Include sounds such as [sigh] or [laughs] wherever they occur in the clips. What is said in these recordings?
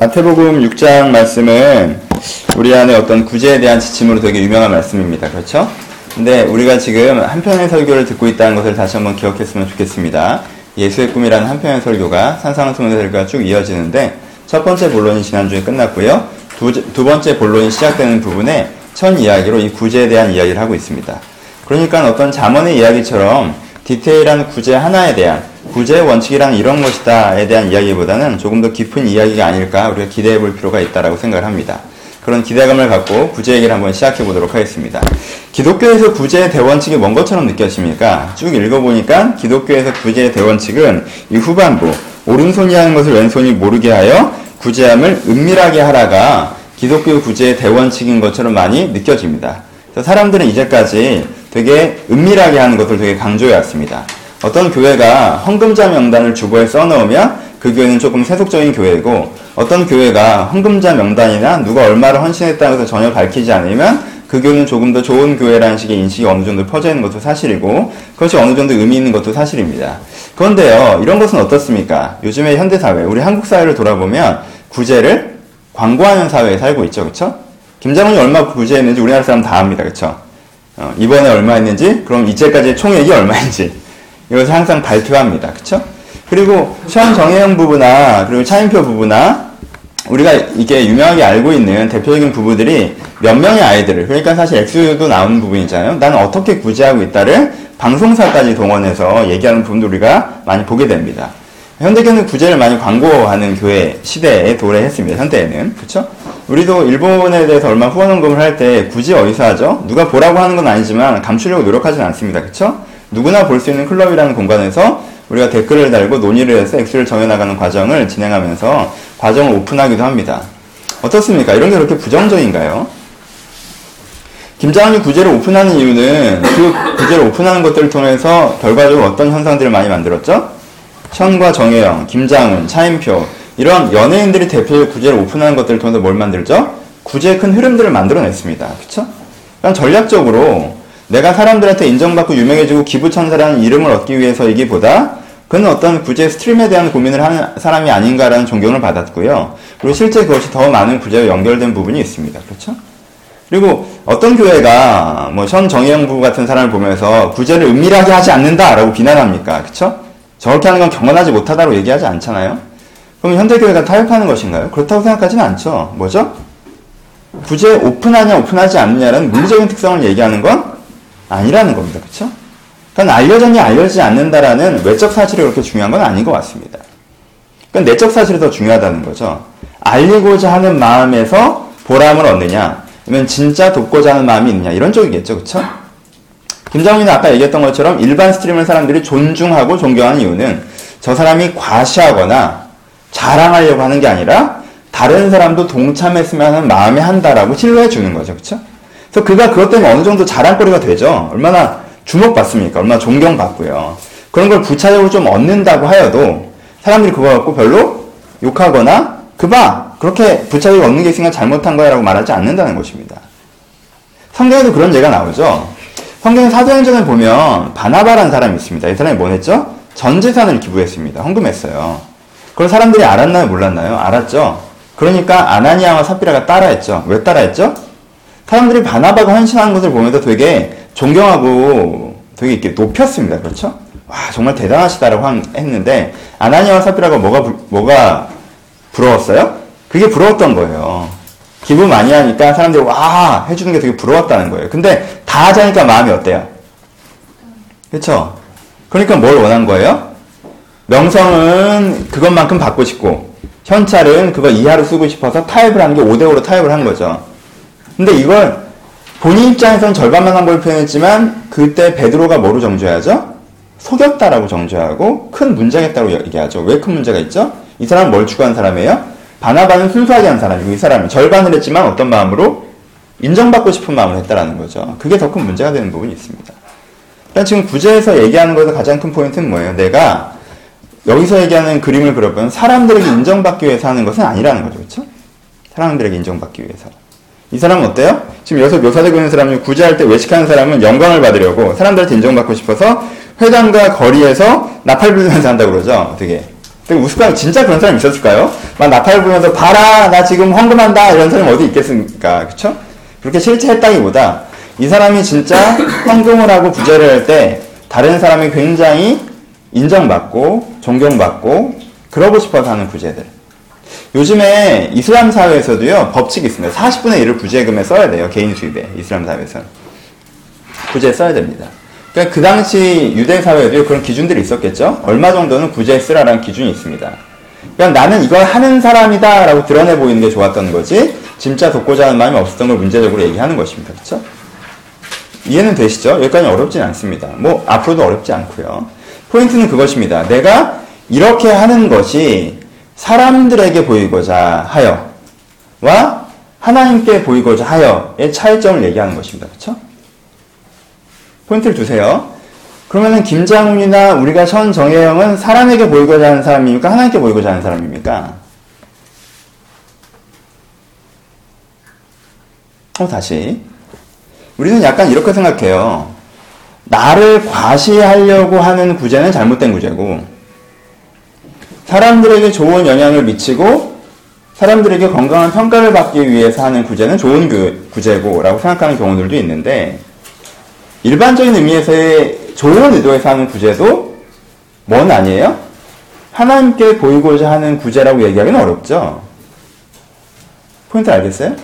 마태복음 6장 말씀은 우리 안에 어떤 구제에 대한 지침으로 되게 유명한 말씀입니다. 그렇죠? 근데 우리가 지금 한 편의 설교를 듣고 있다는 것을 다시 한번 기억했으면 좋겠습니다. 예수의 꿈이라는 한 편의 설교가 산상수훈의 설교가 쭉 이어지는데 첫 번째 본론이 지난주에 끝났고요. 두, 두 번째 본론이 시작되는 부분에 첫 이야기로 이 구제에 대한 이야기를 하고 있습니다. 그러니까 어떤 잠언의 이야기처럼 디테일한 구제 하나에 대한 구제의 원칙이란 이런 것이다에 대한 이야기보다는 조금 더 깊은 이야기가 아닐까 우리가 기대해 볼 필요가 있다라고 생각을 합니다. 그런 기대감을 갖고 구제 얘기를 한번 시작해 보도록 하겠습니다. 기독교에서 구제의 대원칙이 뭔 것처럼 느껴집니까? 쭉 읽어보니까 기독교에서 구제의 대원칙은 이 후반부 오른손이 하는 것을 왼손이 모르게 하여 구제함을 은밀하게 하라가 기독교 구제의 대원칙인 것처럼 많이 느껴집니다. 사람들은 이제까지 되게 은밀하게 하는 것을 되게 강조해 왔습니다. 어떤 교회가 헌금자 명단을 주보에 써놓으면 그 교회는 조금 세속적인 교회이고 어떤 교회가 헌금자 명단이나 누가 얼마를 헌신했다는 것을 전혀 밝히지 않으면 그 교회는 조금 더 좋은 교회라는 식의 인식이 어느 정도 퍼져 있는 것도 사실이고 그것이 어느 정도 의미 있는 것도 사실입니다. 그런데요, 이런 것은 어떻습니까? 요즘의 현대 사회, 우리 한국 사회를 돌아보면 구제를 광고하는 사회에 살고 있죠, 그쵸? 김장훈이 얼마 구제했는지 우리나라 사람 다 압니다, 그쵸? 어, 이번에 얼마 했는지, 그럼 이제까지 총액이 얼마인지, 이것을 항상 발표합니다. 그쵸? 그리고 시정혜영 부부나 그리고 차인표 부부나 우리가 이게 유명하게 알고 있는 대표적인 부부들이 몇 명의 아이들을 그러니까 사실 엑스도 나오는 부분이잖아요. 나는 어떻게 구제하고 있다를 방송사까지 동원해서 얘기하는 부분도 우리가 많이 보게 됩니다. 현대교는 구제를 많이 광고하는 교회 시대에 도래했습니다. 현대에는 그렇죠? 우리도 일본에 대해서 얼마 후원 헌금을 할 때 굳이 어디서 하죠? 누가 보라고 하는 건 아니지만 감추려고 노력하지는 않습니다. 그렇죠? 누구나 볼 수 있는 클럽이라는 공간에서 우리가 댓글을 달고 논의를 해서 액수를 정해나가는 과정을 진행하면서 과정을 오픈하기도 합니다. 어떻습니까? 이런 게 그렇게 부정적인가요? 김장훈이 구제를 오픈하는 이유는 그 구제를 오픈하는 것들을 통해서 결과적으로 어떤 현상들을 많이 만들었죠? 현과 정혜영, 김장훈, 차인표 이런 연예인들이 대표적 구제를 오픈하는 것들을 통해서 뭘 만들죠? 구제의 큰 흐름들을 만들어냈습니다. 그쵸? 그러니까 전략적으로 내가 사람들한테 인정받고 유명해지고 기부천사라는 이름을 얻기 위해서이기보다 그는 어떤 구제 stream에 대한 고민을 하는 사람이 아닌가라는 존경을 받았고요. 그리고 실제 그것이 더 많은 구제와 연결된 부분이 있습니다. 그렇죠? 그리고 어떤 교회가 뭐 션 정혜영 부부 같은 사람을 보면서 구제를 은밀하게 하지 않는다라고 비난합니까? 그렇죠? 저렇게 하는 건 경건하지 못하다고 얘기하지 않잖아요. 그럼 현대 교회가 타협하는 것인가요? 그렇다고 생각하지는 않죠. 뭐죠? 구제 오픈하냐 오픈하지 않느냐라는 물리적인 특성을 얘기하는 건 아니라는 겁니다. 그렇죠? 그건 알려졌냐 알려지지 않는다라는 외적 사실이 그렇게 중요한 건 아닌 것 같습니다. 그건 내적 사실이 더 중요하다는 거죠. 알리고자 하는 마음에서 보람을 얻느냐, 아니면 진짜 돕고자 하는 마음이 있느냐 이런 쪽이겠죠, 그렇죠? 김정민은 아까 얘기했던 것처럼 일반 스트리머 사람들이 존중하고 존경하는 이유는 저 사람이 과시하거나 자랑하려고 하는 게 아니라 다른 사람도 동참했으면 하는 마음에 한다라고 신뢰해 주는 거죠, 그렇죠? 그래서 그가 그것 때문에 어느 정도 자랑거리가 되죠. 얼마나 주목받습니까? 얼마나 존경받고요. 그런 걸 부차적으로 좀 얻는다고 하여도 사람들이 그거 갖고 별로 욕하거나 그봐 그렇게 부차적으로 얻는 게 있으니까 잘못한 거야라고 말하지 않는다는 것입니다. 성경에도 그런 예가 나오죠. 성경 사도행전을 보면 바나바라는 사람이 있습니다. 이 사람이 뭐 했죠? 전 재산을 기부했습니다. 헌금했어요. 그걸 사람들이 알았나요? 몰랐나요? 알았죠. 그러니까 아나니아와 삽비라가 따라했죠. 왜 따라했죠? 사람들이 바나바가 헌신하는 것을 보면서 되게 존경하고 되게 이렇게 높였습니다. 그렇죠? 와, 정말 대단하시다라고 했는데, 아나니아와 사피라가 뭐가, 뭐가 부러웠어요? 그게 부러웠던 거예요. 기부 많이 하니까 사람들이 와! 해주는 게 되게 부러웠다는 거예요. 근데 다 하자니까 마음이 어때요? 그렇죠? 그러니까 뭘 원한 거예요? 명성은 그것만큼 받고 싶고, 현찰은 그거 이하로 쓰고 싶어서 타협을 하는 게 5대5로 타협을 한 거죠. 근데 이걸 본인 입장에서는 절반만 한 걸 표현했지만 그때 베드로가 뭐로 정죄하죠? 속였다라고 정죄하고 큰 문제가 있다고 얘기하죠. 왜 큰 문제가 있죠? 이 사람은 뭘 추구한 사람이에요? 바나바는 순수하게 한 사람이고 이 사람은 절반을 했지만 어떤 마음으로 인정받고 싶은 마음을 했다라는 거죠. 그게 더 큰 문제가 되는 부분이 있습니다. 그러니까 지금 구제에서 얘기하는 것에서 가장 큰 포인트는 뭐예요? 내가 여기서 얘기하는 그림을 그려보면 사람들에게 인정받기 위해서 하는 것은 아니라는 거죠. 그렇죠? 사람들에게 인정받기 위해서. 이 사람은 어때요? 지금 여기서 묘사되고 있는 사람이 구제할 때 외식하는 사람은 영광을 받으려고 사람들한테 인정받고 싶어서 회당과 거리에서 나팔 불면서 한다고 그러죠. 되게 되게 우스꽝 진짜 그런 사람 있었을까요? 막 나팔 불면서 봐라 나 지금 헌금한다 이런 사람이 어디 있겠습니까? 그쵸? 그렇게 실제 했다기보다 이 사람이 진짜 [laughs] 헌금을 하고 구제를 할 때 다른 사람이 굉장히 인정받고 존경받고 그러고 싶어서 하는 구제들. 요즘에 이슬람 사회에서도요 법칙이 있습니다. 40분의 1을 구제금에 써야 돼요 개인 수입에 이슬람 사회에서는 구제에 써야 됩니다. 그러니까 그 당시 유대 사회에도 그런 기준들이 있었겠죠. 얼마 정도는 구제에 쓰라라는 기준이 있습니다. 그러니까 나는 이걸 하는 사람이다 라고 드러내 보이는 게 좋았던 거지 진짜 돕고자 하는 마음이 없었던 걸 문제적으로 얘기하는 것입니다. 그렇죠? 이해는 되시죠? 여기까지 어렵진 않습니다. 뭐 앞으로도 어렵지 않고요. 포인트는 그것입니다. 내가 이렇게 하는 것이 사람들에게 보이고자 하여와 하나님께 보이고자 하여의 차이점을 얘기하는 것입니다. 그렇죠? 포인트를 두세요. 그러면은 김장훈이나 우리가 선 정혜영은 사람에게 보이고자 하는 사람입니까? 하나님께 보이고자 하는 사람입니까? 어, 다시. 우리는 약간 이렇게 생각해요. 나를 과시하려고 하는 구제는 잘못된 구제고, 사람들에게 좋은 영향을 미치고, 사람들에게 건강한 평가를 받기 위해서 하는 구제는 좋은 그 구제고, 라고 생각하는 경우들도 있는데, 일반적인 의미에서의 좋은 의도에서 하는 구제도 뭔 아니에요? 하나님께 보이고자 하는 구제라고 얘기하기는 어렵죠? 포인트 알겠어요?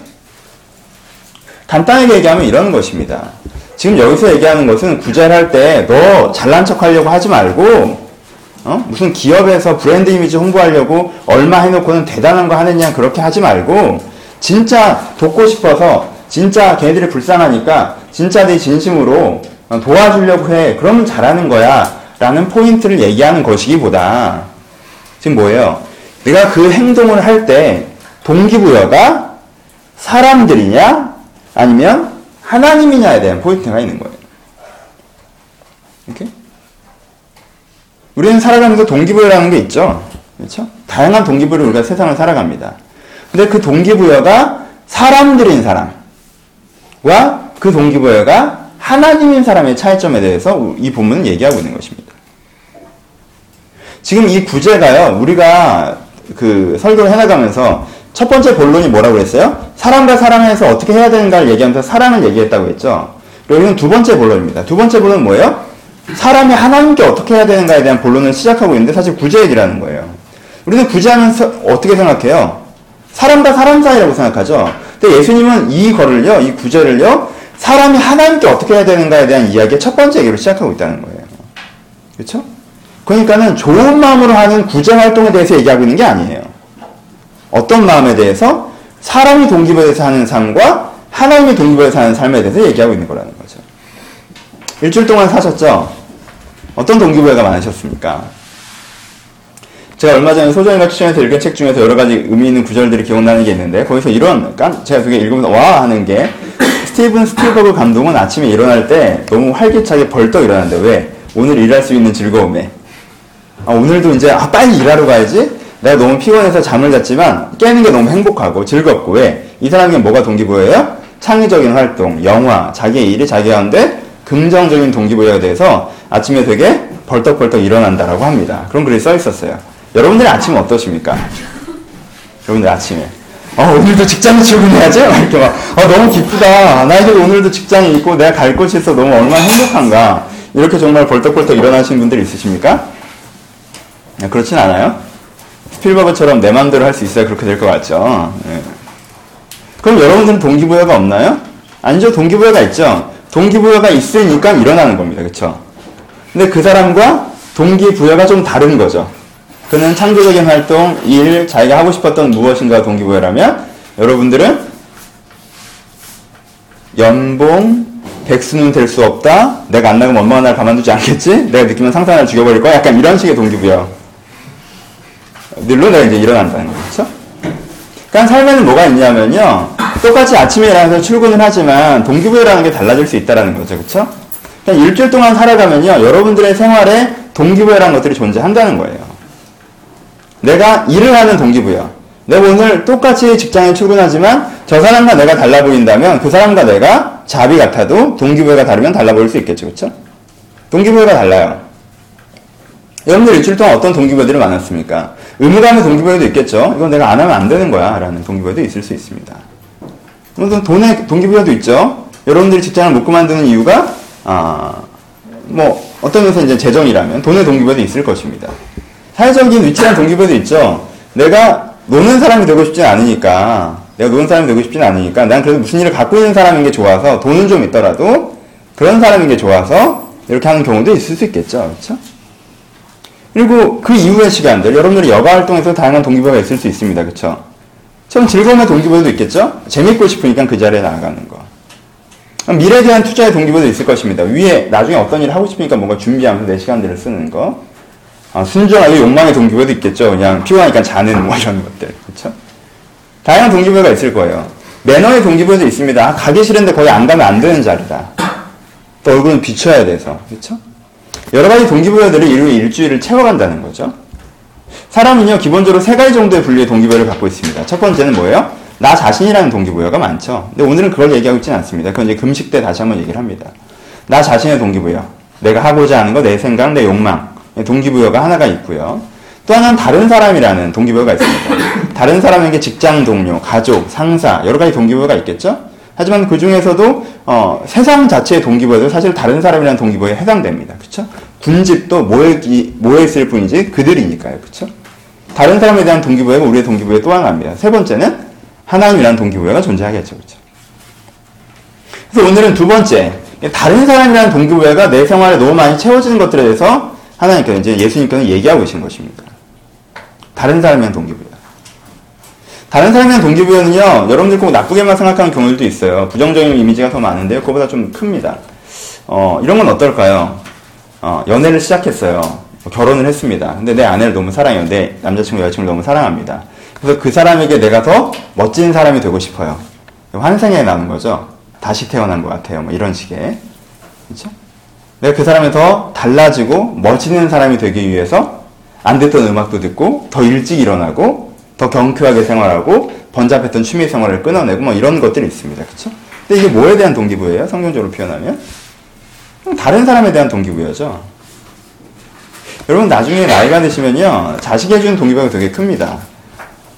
간단하게 얘기하면 이런 것입니다. 지금 여기서 얘기하는 것은 구제를 할 때 너 잘난 척 하려고 하지 말고 어? 무슨 기업에서 브랜드 이미지 홍보하려고 얼마 해놓고는 대단한 거 하느냐 그렇게 하지 말고 진짜 돕고 싶어서 진짜 걔네들이 불쌍하니까 진짜 내 진심으로 도와주려고 해 그러면 잘하는 거야 라는 포인트를 얘기하는 것이기보다 지금 뭐예요? 내가 그 행동을 할 때 동기부여가 사람들이냐 아니면 하나님이냐에 대한 포인트가 있는 거예요. 이렇게? 우리는 살아가면서 동기부여라는 게 있죠. 그렇죠? 다양한 동기부여로 우리가 세상을 살아갑니다. 근데 그 동기부여가 사람들인 사람과 그 동기부여가 하나님인 사람의 차이점에 대해서 이 본문은 얘기하고 있는 것입니다. 지금 이 구제가요, 우리가 그 설교를 해나가면서 첫 번째 본론이 뭐라고 그랬어요? 사람과 사랑해서 어떻게 해야 되는가를 얘기하면서 사랑을 얘기했다고 했죠. 이건 두 번째 본론입니다. 두 번째 본론은 뭐예요? 사람이 하나님께 어떻게 해야 되는가에 대한 본론을 시작하고 있는데 사실 구제 얘기라는 거예요. 우리는 구제하면 서 어떻게 생각해요? 사람과 사람 사이라고 생각하죠. 근데 예수님은 이 거를요, 이 구제를요, 사람이 하나님께 어떻게 해야 되는가에 대한 이야기의 첫 번째 얘기로 시작하고 있다는 거예요. 그렇죠? 그러니까는 좋은 마음으로 하는 구제 활동에 대해서 얘기하고 있는 게 아니에요. 어떤 마음에 대해서 사람이 동기부여해서 하는 삶과 하나님의 동기부여해서 하는 삶에 대해서 얘기하고 있는 거라는 거죠. 일주일 동안 사셨죠? 어떤 동기부여가 많으셨습니까? 제가 얼마 전에 소정이가 추천해서 읽은 책 중에서 여러 가지 의미 있는 구절들이 기억나는 게 있는데 거기서 이런 깐 제가 그게 읽으면서 와 하는 게 스티븐 스틸버그 감독은 아침에 일어날 때 너무 활기차게 벌떡 일어난대 왜? 오늘 일할 수 있는 즐거움에 아, 오늘도 이제 아 빨리 일하러 가야지 내가 너무 피곤해서 잠을 잤지만 깨는 게 너무 행복하고 즐겁고 왜? 이 사람에게 뭐가 동기부여예요? 창의적인 활동, 영화, 자기의 일이 자기 가운데 긍정적인 동기부여에 대해서 아침에 되게 벌떡벌떡 일어난다라고 합니다. 그런 글이 써 있었어요. 여러분들의 아침은 어떠십니까? 여러분들 아침에. 어, 오늘도 직장에 출근해야지? 이렇게 막, 어, 너무 기쁘다. 나에게도 오늘도 직장이 있고 내가 갈 곳이 있어 너무 얼마나 행복한가. 이렇게 정말 벌떡벌떡 일어나신 분들 있으십니까? 네, 그렇진 않아요? 스필버그처럼 내 맘대로 할 수 있어야 그렇게 될 것 같죠. 네. 그럼 여러분들은 동기부여가 없나요? 아니죠. 동기부여가 있죠. 동기부여가 있으니까 일어나는 겁니다. 그쵸? 근데 그 사람과 동기부여가 좀 다른 거죠. 그는 창조적인 활동, 일, 자기가 하고 싶었던 무엇인가 동기부여라면 여러분들은 연봉, 백수는 될 수 없다. 내가 안 나가면 엄마가 날 가만두지 않겠지? 내가 느끼면 상사 날 죽여버릴 거야. 약간 이런 식의 동기부여. 늘로 내가 이제 일어난다는 거죠. 그러니까 삶에는 뭐가 있냐면요. 똑같이 아침에 일어나서 출근을 하지만 동기부여라는 게 달라질 수 있다는 거죠. 그렇죠? 그냥 일주일 동안 살아가면요. 여러분들의 생활에 동기부여라는 것들이 존재한다는 거예요. 내가 일을 하는 동기부여. 내가 오늘 똑같이 직장에 출근하지만 저 사람과 내가 달라 보인다면 그 사람과 내가 자비 같아도 동기부여가 다르면 달라 보일 수 있겠죠. 그렇죠? 동기부여가 달라요. 여러분들 일주일 동안 어떤 동기부여들이 많았습니까? 의무감의 동기부여도 있겠죠. 이건 내가 안 하면 안 되는 거야. 라는 동기부여도 있을 수 있습니다. 무슨 돈의 동기부여도 있죠. 여러분들이 직장을 못 그만두는 이유가, 아, 뭐, 어떤 면에서 이제 재정이라면 돈의 동기부여도 있을 것입니다. 사회적인 위치한 동기부여도 있죠. 내가 노는 사람이 되고 싶진 않으니까, 내가 노는 사람이 되고 싶진 않으니까, 난 그래도 무슨 일을 갖고 있는 사람인 게 좋아서, 돈은 좀 있더라도, 그런 사람인 게 좋아서, 이렇게 하는 경우도 있을 수 있겠죠. 그렇죠? 그리고 그 이후의 시간들, 여러분들이 여가 활동에서 다양한 동기부여가 있을 수 있습니다. 그렇죠? 좀 즐거움의 동기부여도 있겠죠? 재밌고 싶으니까 그 자리에 나아가는 거. 미래에 대한 투자의 동기부여도 있을 것입니다. 위에 나중에 어떤 일을 하고 싶으니까 뭔가 준비하면서 내 시간들을 쓰는 거. 아, 순전하게 욕망의 동기부여도 있겠죠. 그냥 피곤하니까 자는 뭐 이런 것들. 그렇죠? 다양한 동기부여가 있을 거예요. 매너의 동기부여도 있습니다. 아, 가기 싫은데 거기 안 가면 안 되는 자리다. 또 얼굴은 비춰야 돼서. 그렇죠? 여러 가지 동기부여들이 일 일주일을 채워간다는 거죠. 사람은요, 기본적으로 세 가지 정도의 분류의 동기부여를 갖고 있습니다. 첫 번째는 뭐예요? 나 자신이라는 동기부여가 많죠. 근데 오늘은 그걸 얘기하고 있지는 않습니다. 그건 이제 금식 때 다시 한번 얘기를 합니다. 나 자신의 동기부여. 내가 하고자 하는 거, 내 생각, 내 욕망. 동기부여가 하나가 있고요. 또 하나는 다른 사람이라는 동기부여가 있습니다. [coughs] 다른 사람에게 직장 동료, 가족, 상사, 여러 가지 동기부여가 있겠죠? 하지만 그 중에서도 어, 세상 자체의 동기부여도 사실 다른 사람이라는 동기부여에 해당됩니다. 그렇 죠? 군집도 모여, 모여 있을 뿐이지 그들이니까요. 그렇죠? 다른 사람에 대한 동기부여가 우리의 동기부여 또 하나입니다. 세 번째는 하나님이라는 동기부여가 존재하겠죠. 그렇죠? 그래서 오늘은 두 번째, 다른 사람이라는 동기부여가 내 생활에 너무 많이 채워지는 것들에 대해서 하나님께서 이제 예수님께서 얘기하고 계신 것입니다. 다른 사람이라는 동기부여. 다른 대한 동기부여는요, 여러분들 꼭 나쁘게만 생각하는 경우들도 있어요. 부정적인 이미지가 더 많은데요. 그거보다 좀 큽니다. 어, 이런 건 어떨까요? 어, 연애를 시작했어요. 결혼을 했습니다. 근데 내 아내를 너무 사랑해요. 내 남자친구, 여자친구를 너무 사랑합니다. 그래서 그 사람에게 내가 더 멋진 사람이 되고 싶어요. 환생해 나는 거죠. 다시 태어난 것 같아요. 뭐 이런 식의. 그렇죠? 내가 그 사람이 더 달라지고 멋있는 사람이 되기 위해서 안 듣던 음악도 듣고 더 일찍 일어나고 더 경쾌하게 생활하고 번잡했던 취미 생활을 끊어내고 뭐 이런 것들이 있습니다. 그렇죠? 근데 이게 뭐에 대한 동기부여예요? 성경적으로 표현하면 다른 사람에 대한 동기부여죠. 여러분 나중에 나이가 드시면요 자식이 해주는 동기부여가 되게 큽니다.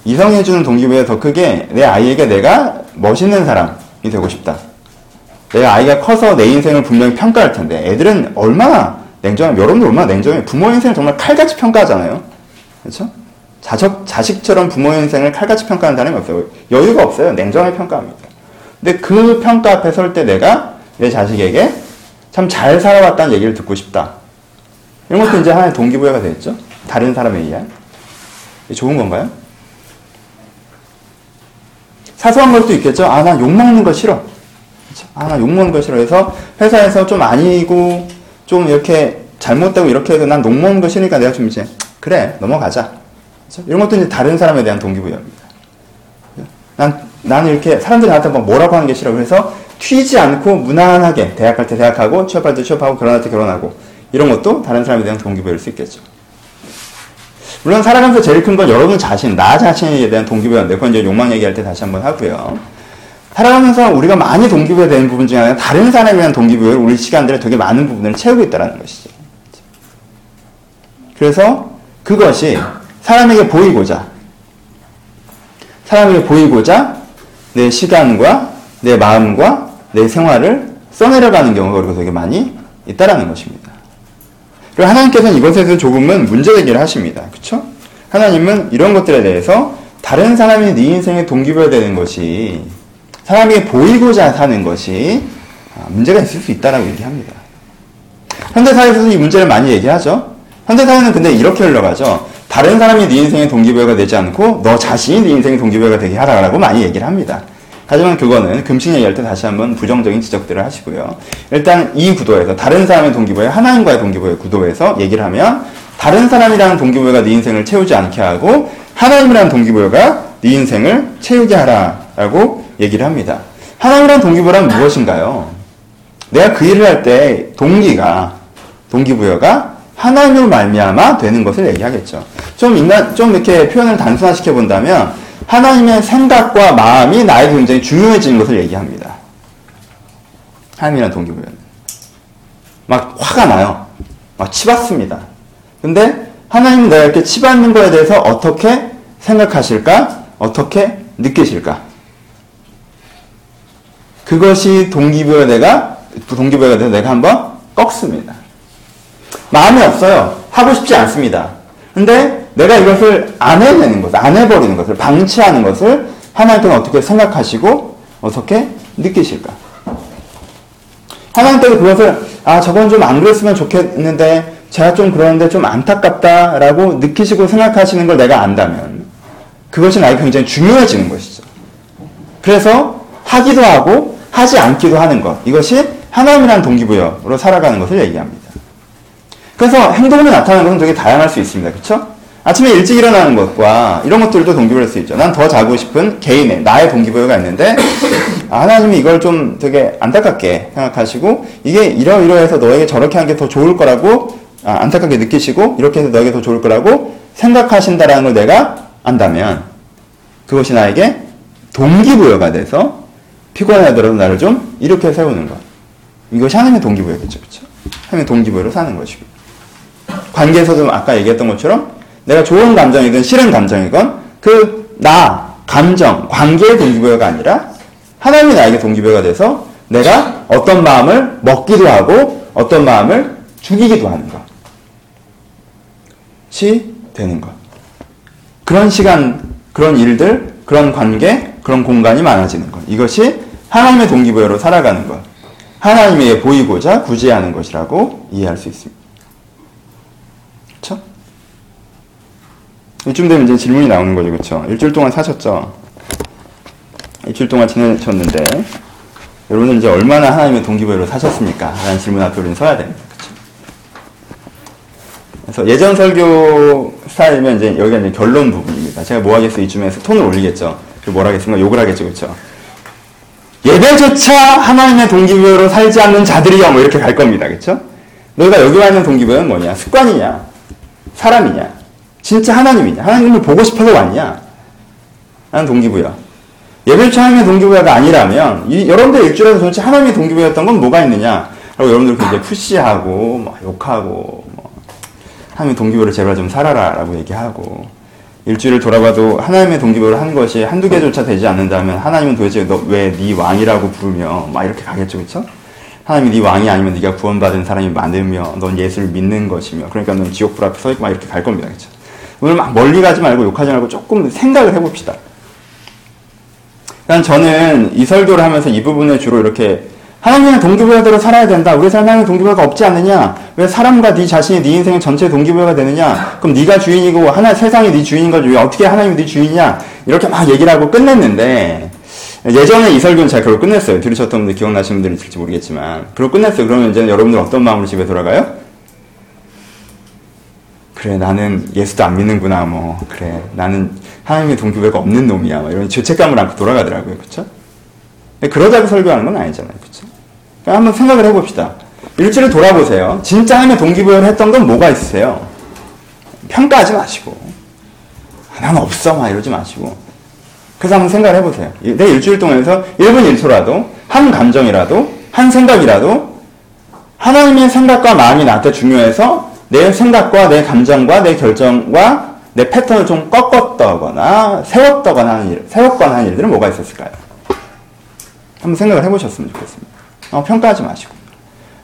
이성이 해주는 동기부여가 더 크게 내 아이에게 내가 멋있는 사람이 되고 싶다. 내가 아이가 커서 내 인생을 분명히 평가할 텐데 애들은 얼마나 냉정해 여러분들 얼마나 냉정해 부모 인생을 정말 칼같이 평가하잖아요. 그렇죠? 자적, 자식처럼 부모의 인생을 칼같이 평가하는 사람이 없어요. 여유가 없어요. 냉정하게 평가합니다. 근데 그 평가 앞에 설 때 내가 내 자식에게 참 잘 살아왔다는 얘기를 듣고 싶다. 이런 것도 이제 하나의 동기부여가 되겠죠? 다른 사람에 의한. 좋은 건가요? 사소한 것도 있겠죠? 아, 나 욕 먹는 거 싫어. 그렇죠? 아, 나 욕 먹는 거 싫어. 해서 회사에서 좀 아니고 좀 이렇게 잘못되고 이렇게 해도 난 욕 먹는 거 싫으니까 내가 좀 이제 그래, 넘어가자. 그렇죠? 이런 것도 이제 다른 사람에 대한 동기부여입니다. 난, 나는 이렇게 사람들이 나한테 막 뭐라고 하는 게 싫어. 그래서 튀지 않고 무난하게 대학 갈 때 대학하고 취업할 때 취업하고 결혼할 때 결혼하고 이런 것도 다른 사람에 대한 동기부여일 수 있겠죠. 물론 살아가면서 제일 큰 건 여러분 자신, 나 자신에 대한 동기부여인데 그건 이제 욕망 얘기할 때 다시 한번 하고요. 살아가면서 우리가 많이 동기부여 되는 부분 중에 하나가 다른 사람에 대한 동기부여를 우리 시간들에 되게 많은 부분을 채우고 있다는 것이죠. 그래서 그것이 사람에게 보이고자, 사람에게 보이고자 내 시간과 내 마음과 내 생활을 써내려가는 경우가 우리가 되게 많이 있다라는 것입니다. 그리고 하나님께서는 이것에 대해서 조금은 문제제기를 하십니다. 그쵸? 하나님은 이런 것들에 대해서 다른 사람이 네 인생에 동기부여 되는 것이 사람에게 보이고자 사는 것이 문제가 있을 수 있다라고 얘기합니다. 현대사회에서는 이 문제를 많이 얘기하죠. 현대사회는 근데 이렇게 흘러가죠. 다른 사람이 네 인생의 동기부여가 되지 않고 너 자신이 네 인생의 동기부여가 되게 하라고 많이 얘기를 합니다. 하지만 그거는 금식 얘기할 때 다시 한번 부정적인 지적들을 하시고요. 일단 이 구도에서 다른 사람의 동기부여, 하나님과의 동기부여 구도에서 얘기를 하면 다른 사람이라는 동기부여가 네 인생을 채우지 않게 하고 하나님이라는 동기부여가 네 인생을 채우게 하라라고 얘기를 합니다. 하나님이라는 동기부여란 무엇인가요? 내가 그 일을 할 때 동기가 동기부여가 하나님으로 말미암아 되는 것을 얘기하겠죠. 좀 인간 좀 이렇게 표현을 단순화시켜 본다면 하나님의 생각과 마음이 나에게 굉장히 중요해지는 것을 얘기합니다. 하나님이란 동기부여는 막 화가 나요. 막 치받습니다. 근데 하나님은 내가 이렇게 치받는 거에 대해서 어떻게 생각하실까? 어떻게 느끼실까? 그것이 동기부여 내가 동기부여가 돼서 내가 한번 꺾습니다. 마음이 없어요. 하고 싶지 않습니다. 근데 내가 이것을 안 해내는 것을, 안 해버리는 것을, 방치하는 것을 하나님께는 어떻게 생각하시고 어떻게 느끼실까? 하나님께서 그것을 아 저건 좀 안 그랬으면 좋겠는데 제가 좀 그러는데 좀 안타깝다라고 느끼시고 생각하시는 걸 내가 안다면 그것이 나에게 굉장히 중요해지는 것이죠. 그래서 하기도 하고 하지 않기도 하는 것 이것이 하나님이라는 동기부여로 살아가는 것을 얘기합니다. 그래서 행동으로 나타나는 것은 되게 다양할 수 있습니다. 그렇죠? 아침에 일찍 일어나는 것과 이런 것들도 동기부여일 수 있죠. 난 더 자고 싶은 개인의 나의 동기부여가 있는데 [coughs] 아, 하나님이 이걸 좀 되게 안타깝게 생각하시고 이게 이러이러해서 너에게 저렇게 하는 게더 좋을 거라고 아, 안타깝게 느끼시고 이렇게 해서 너에게 더 좋을 거라고 생각하신다라는 걸 내가 안다면 그것이 나에게 동기부여가 돼서 피곤하더라도 나를 좀 이렇게 세우는 것. 이것이 하나님의 동기부여겠죠. 그렇죠? 하나님의 동기부여로 사는 것이고. 관계에서도 아까 얘기했던 것처럼 내가 좋은 감정이든 싫은 감정이건 그 나, 감정, 관계의 동기부여가 아니라 하나님이 나에게 동기부여가 돼서 내가 어떤 마음을 먹기도 하고 어떤 마음을 죽이기도 하는 것이 되는 것. 그런 시간, 그런 일들, 그런 관계, 그런 공간이 많아지는 것. 이것이 하나님의 동기부여로 살아가는 것. 하나님에게 보이고자 구제하는 것이라고 이해할 수 있습니다. 그렇죠? 이쯤 되면 이제 질문이 나오는 거죠, 그렇죠? 일주일 동안 사셨죠? 일주일 동안 지내셨는데 여러분은 이제 얼마나 하나님의 동기부여로 사셨습니까? 라는 질문 앞에 우리는 서야 됩니다. 그렇죠? 그래서 예전 설교 스타일이면 이제 여기가 이제 결론 부분입니다. 제가 뭐 하겠어 이쯤에서 톤을 올리겠죠. 뭘 하겠습니까? 욕을 하겠죠, 그렇죠? 예배조차 하나님의 동기부여로 살지 않는 자들이야 뭐 이렇게 갈 겁니다. 그렇죠? 너희가 여기 와 있는 동기부여는 뭐냐? 습관이냐? 사람이냐? 진짜 하나님이냐? 하나님을 보고 싶어서 왔냐? 하는 동기부여. 예배조차 하나님의 동기부여가 아니라면 이, 여러분들 일주일에서 도대체 하나님의 동기부여였던 건 뭐가 있느냐? 라고 여러분들 굉장히 푸시하고 뭐 욕하고 뭐 하나님의 동기부여를 제발 좀 살아라 라고 얘기하고 일주일을 돌아봐도 하나님의 동기부여를 한 것이 한두 개조차 되지 않는다면 하나님은 도대체 왜네 왕이라고 부르며 막 이렇게 가겠죠, 그렇죠? 하나님이 네 왕이 아니면 네가 구원받은 사람이 많으며 넌 예수를 믿는 것이며 그러니까 넌 지옥불 앞에 서 있고 막 이렇게 갈 겁니다, 그렇죠? 오늘 막 멀리 가지 말고 욕하지 말고 조금 생각을 해봅시다. 그냥 저는 이 설교를 하면서 이 부분에 주로 이렇게 하나님의 동기부여대로 살아야 된다. 우리 삶에 동기부여가 없지 않느냐? 왜 사람과 네 자신이 네 인생의 전체 동기부여가 되느냐? 그럼 네가 주인이고 하나 세상이 네 주인인 거지. 왜 어떻게 하나님이 네 주인이냐? 이렇게 막 얘기를 하고 끝냈는데 예전에 이 설교는 제가 결국 끝냈어요. 들으셨던 분들 기억나시는 분들이 있을지 모르겠지만 그리고 끝냈어요. 그러면 이제 여러분들 어떤 마음으로 집에 돌아가요? 그래 나는 예수도 안 믿는구나 뭐 그래 나는 하나님의 동기부여가 없는 놈이야 뭐 이런 죄책감을 안고 돌아가더라고요. 그렇죠? 그러자고 설교하는 건 아니잖아요. 그렇죠? 그러니까 한번 생각을 해봅시다. 일주일 돌아보세요. 진짜 하나님의 동기부여를 했던 건 뭐가 있으세요? 평가하지 마시고. 난 없어. 막 이러지 마시고. 그래서 한번 생각을 해보세요. 내 일주일 동안에서 1분 1초라도, 한 감정이라도, 한 생각이라도, 하나님의 생각과 마음이 나한테 중요해서 내 생각과 내 감정과 내 결정과 내 패턴을 좀 꺾었다거나, 세웠다거나 하는 일, 세웠거나 하는 일들은 뭐가 있었을까요? 한번 생각을 해보셨으면 좋겠습니다. 어, 평가하지 마시고.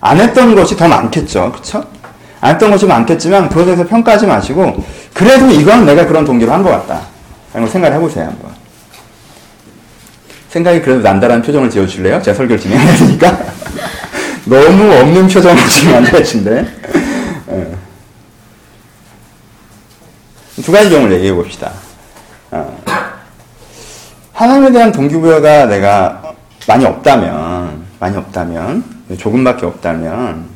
안 했던 것이 더 많겠죠. 그쵸? 안 했던 것이 많겠지만, 그것에 대해서 평가하지 마시고, 그래도 이건 내가 그런 동기로 한 것 같다. 라는 걸 생각을 해보세요, 한번. 생각이 그래도 난다라는 표정을 지어줄래요? 제가 설교를 진행해야 되니까. [laughs] 너무 없는 표정을 지금 안 되신데. 두 가지 경우를 얘기해 봅시다. 어. 하나님에 대한 동기부여가 내가 많이 없다면, 많이 없다면, 조금밖에 없다면,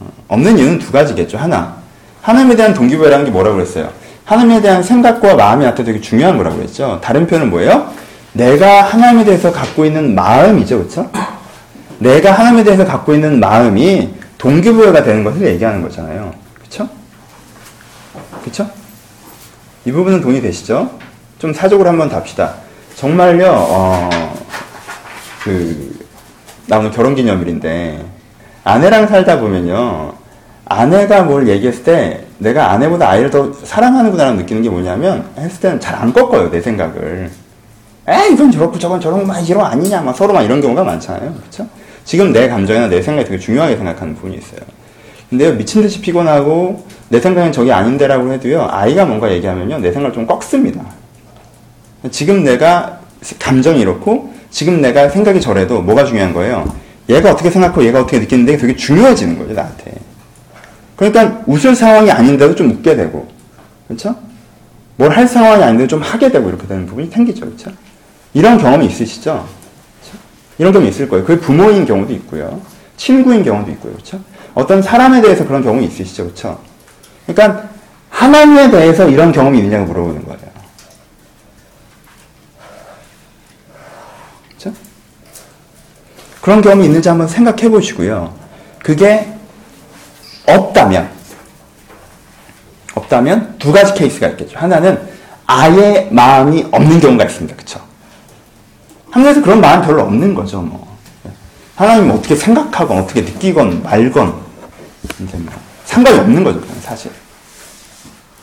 어, 없는 이유는 두 가지겠죠. 하나, 하나님에 대한 동기부여라는 게 뭐라고 그랬어요? 하나님에 대한 생각과 마음이 나한테 되게 중요한 거라고 그랬죠. 다른 표현은 뭐예요? 내가 하나님에 대해서 갖고 있는 마음이죠. 그쵸? 내가 하나님에 대해서 갖고 있는 마음이 동기부여가 되는 것을 얘기하는 거잖아요. 그쵸? 그쵸? 이 부분은 동의되시죠? 좀 사적으로 한번 답시다. 정말요, 어, 그, 나 오늘 결혼 기념일인데, 아내랑 살다 보면요, 아내가 뭘 얘기했을 때, 내가 아내보다 아이를 더 사랑하는구나라는 느끼는 게 뭐냐면 했을 때는 잘 안 꺾어요 내 생각을 에 이건 저렇고 저건 저런 막 이런 아니냐 막 서로 막 이런 경우가 많잖아요 그렇죠 지금 내 감정이나 내 생각이 되게 중요하게 생각하는 부분이 있어요 근데요 미친 듯이 피곤하고 내 생각은 저게 아닌데라고 해도요 아이가 뭔가 얘기하면요 내 생각을 좀 꺾습니다 지금 내가 감정이 이렇고 지금 내가 생각이 저래도 뭐가 중요한 거예요 얘가 어떻게 생각하고 얘가 어떻게 느끼는데 되게 중요해지는 거죠 나한테 그러니까 웃을 상황이 아닌데도 좀 웃게 되고, 그렇죠? 뭘 할 상황이 아닌데도 좀 하게 되고 이렇게 되는 부분이 생기죠, 그렇죠? 이런 경험이 있으시죠? 그렇죠? 이런 경험이 있을 거예요. 그게 부모인 경우도 있고요, 친구인 경우도 있고요, 그렇죠? 어떤 사람에 대해서 그런 경험이 있으시죠, 그렇죠? 그러니까 하나님에 대해서 이런 경험이 있느냐고 물어보는 거예요. 그렇죠? 그런 경험이 있는지 한번 생각해 보시고요. 그게 없다면 없다면 두 가지 케이스가 있겠죠. 하나는 아예 마음이 없는 경우가 있습니다. 그렇죠? 하나님에서 그런 마음 별로 없는 거죠. 뭐 하나님 어떻게 생각하건 어떻게 느끼건 말건 상관이 없는 거죠. 사실.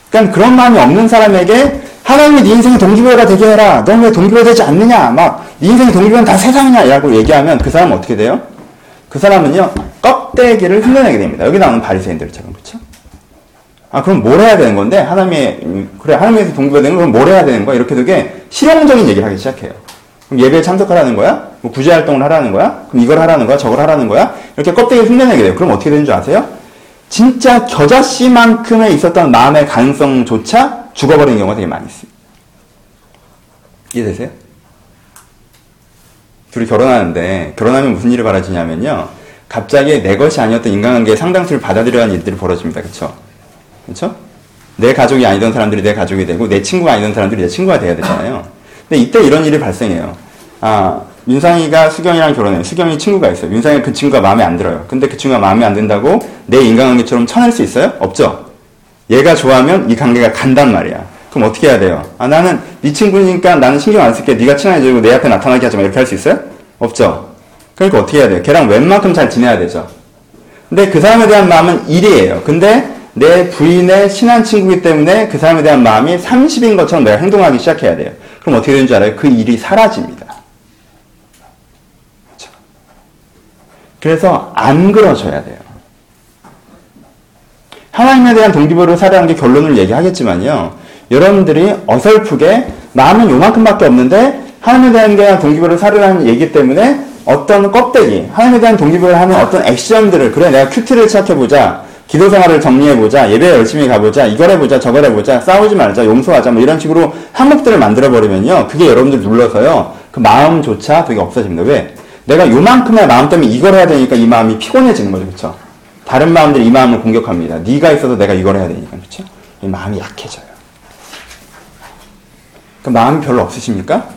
그러니까 그런 마음이 없는 사람에게 하나님이 네 인생의 동기부여가 되게 해라. 넌 왜 동기부여 되지 않느냐? 막 네 인생의 동기부여는 다 세상이냐? 라고 얘기하면 그 사람은 어떻게 돼요? 그 사람은요 껍데기를 흉내내게 됩니다. 여기 나오는 바리새인들처럼 그렇죠? 아 그럼 뭘 해야 되는 건데 하나님의 그래 하나님에서 동기가 되는 건뭘 해야 되는 거야? 이렇게 되게 실용적인 얘기를 하기 시작해요. 그럼 예배에 참석하라는 거야? 뭐 구제 활동을 하라는 거야? 그럼 이걸 하라는 거야? 저걸 하라는 거야? 이렇게 껍데기를 흉내내게 돼요. 그럼 어떻게 되는 줄 아세요? 진짜 겨자씨만큼의 있었던 마음의 가능성조차 죽어버리는 경우가 되게 많이 있어요. 이해되세요? 둘이 결혼하는데 결혼하면 무슨 일이 벌어지냐면요. 갑자기 내 것이 아니었던 인간관계의 상당수를 받아들여야 하는 일들이 벌어집니다. 그쵸? 그쵸? 내 가족이 아니던 사람들이 내 가족이 되고 내 친구가 아니던 사람들이 내 친구가 돼야 되잖아요. 근데 이때 이런 일이 발생해요. 아, 윤상이가 수경이랑 결혼해요. 수경이 친구가 있어요. 윤상이 그 친구가 마음에 안 들어요. 근데 그 친구가 마음에 안 든다고 내 인간관계처럼 쳐낼 수 있어요? 없죠? 얘가 좋아하면 이 관계가 간단 말이야. 그럼 어떻게 해야 돼요? 아, 나는 네 친구니까 나는 신경 안 쓸게. 네가 친해지고 내 앞에 나타나게 하지 마. 이렇게 할 수 있어요? 없죠? 그러니까 어떻게 해야 돼요? 걔랑 웬만큼 잘 지내야 되죠. 근데 그 사람에 대한 마음은 1이에요. 근데 내 부인의 친한 친구이기 때문에 그 사람에 대한 마음이 30인 것처럼 내가 행동하기 시작해야 돼요. 그럼 어떻게 되는 줄 알아요? 그 일이 사라집니다. 그렇죠? 그래서 안 그러셔야 돼요. 하나님에 대한 동기부여를 사려는 게 결론을 얘기하겠지만요. 여러분들이 어설프게 마음은 요만큼밖에 없는데 하나님에 대한 동기부여를 사려는 얘기 때문에 어떤 껍데기, 하나님에 대한 동기부여를 하는 어떤 액션들을 그래 내가 큐티를 시작해보자 기도 생활을 정리해보자 예배 열심히 가보자 이걸 해보자 저걸 해보자 싸우지 말자 용서하자 뭐 이런 식으로 항목들을 만들어버리면요 그게 여러분들 눌러서요 그 마음조차 되게 없어집니다 왜? 내가 요만큼의 마음 때문에 이걸 해야 되니까 이 마음이 피곤해지는 거죠 그쵸? 다른 마음들이 이 마음을 공격합니다 네가 있어서 내가 이걸 해야 되니까 그쵸? 이 마음이 약해져요 그 마음이 별로 없으십니까?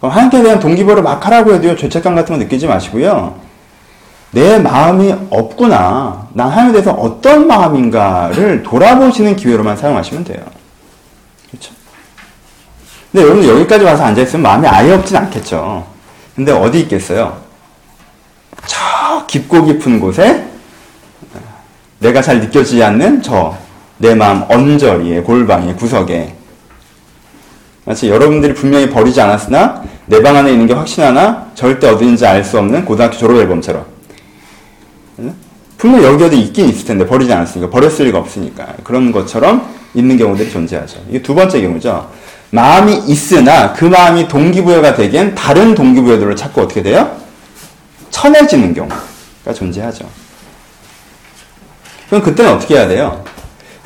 그럼 하나님께 대한 동기부여를 막 하라고 해도요, 죄책감 같은 거 느끼지 마시고요. 내 마음이 없구나. 난 하나님에 대해서 어떤 마음인가를 돌아보시는 기회로만 사용하시면 돼요. 그렇죠? 근데 여러분 여기까지 와서 앉아있으면 마음이 아예 없진 않겠죠. 근데 어디 있겠어요? 저 깊고 깊은 곳에 내가 잘 느껴지지 않는 저 내 마음 언저리에 골방에 구석에 마치 여러분들이 분명히 버리지 않았으나 내 방 안에 있는 게 확신하나 절대 어디인지 알 수 없는 고등학교 졸업 앨범처럼 분명 여기 어디 있긴 있을 텐데 버리지 않았으니까 버렸을 리가 없으니까 그런 것처럼 있는 경우들이 존재하죠. 이게 두 번째 경우죠. 마음이 있으나 그 마음이 동기부여가 되기엔 다른 동기부여들을 찾고 어떻게 돼요? 천해지는 경우가 존재하죠. 그럼 그때는 어떻게 해야 돼요?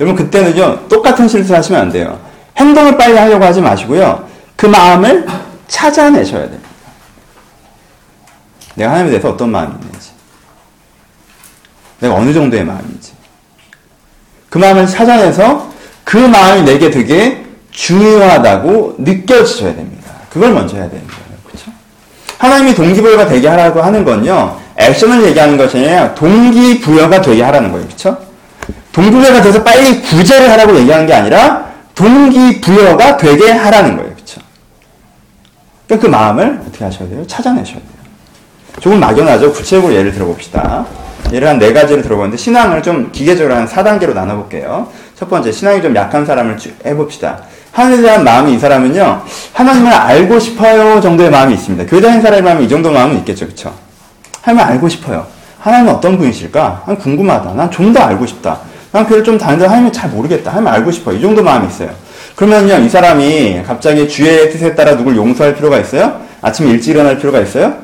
여러분 그때는요 똑같은 실수 하시면 안 돼요. 행동을 빨리 하려고 하지 마시고요. 그 마음을 찾아내셔야 됩니다. 내가 하나님에 대해서 어떤 마음이 있는지. 내가 어느 정도의 마음인지. 그 마음을 찾아내서 그 마음이 내게 되게 중요하다고 느껴지셔야 됩니다. 그걸 먼저 해야 되는 거예요. 그렇죠? 하나님이 동기부여가 되게 하라고 하는 건요. 액션을 얘기하는 것이 아니라 동기부여가 되게 하라는 거예요. 그렇죠? 동기부여가 돼서 빨리 구제를 하라고 얘기하는 게 아니라 동기부여가 되게 하라는 거예요. 그렇죠? 그러니까 그 마음을 어떻게 하셔야 돼요? 찾아내셔야 돼요. 조금 막연하죠. 구체적으로 예를 들어봅시다. 예를 한네 가지를 들어보는데 신앙을 좀 기계적으로 한 4단계로 나눠볼게요. 첫 번째, 신앙이 좀 약한 사람을 쭉 해봅시다. 하나님에 대한 마음이 이 사람은요, 하나님을 알고 싶어요 정도의 마음이 있습니다. 교회 다니는 사람이라면 이 정도 마음은 있겠죠, 그쵸? 하나님을 알고 싶어요. 하나님은 어떤 분이실까? 난 궁금하다. 난 좀 더 알고 싶다. 난 교회를 좀 다니는데 하나님을 잘 모르겠다. 하나님 알고 싶어. 이 정도 마음이 있어요. 그러면요, 이 사람이 갑자기 주의 뜻에 따라 누굴 용서할 필요가 있어요? 아침에 일찍 일어날 필요가 있어요?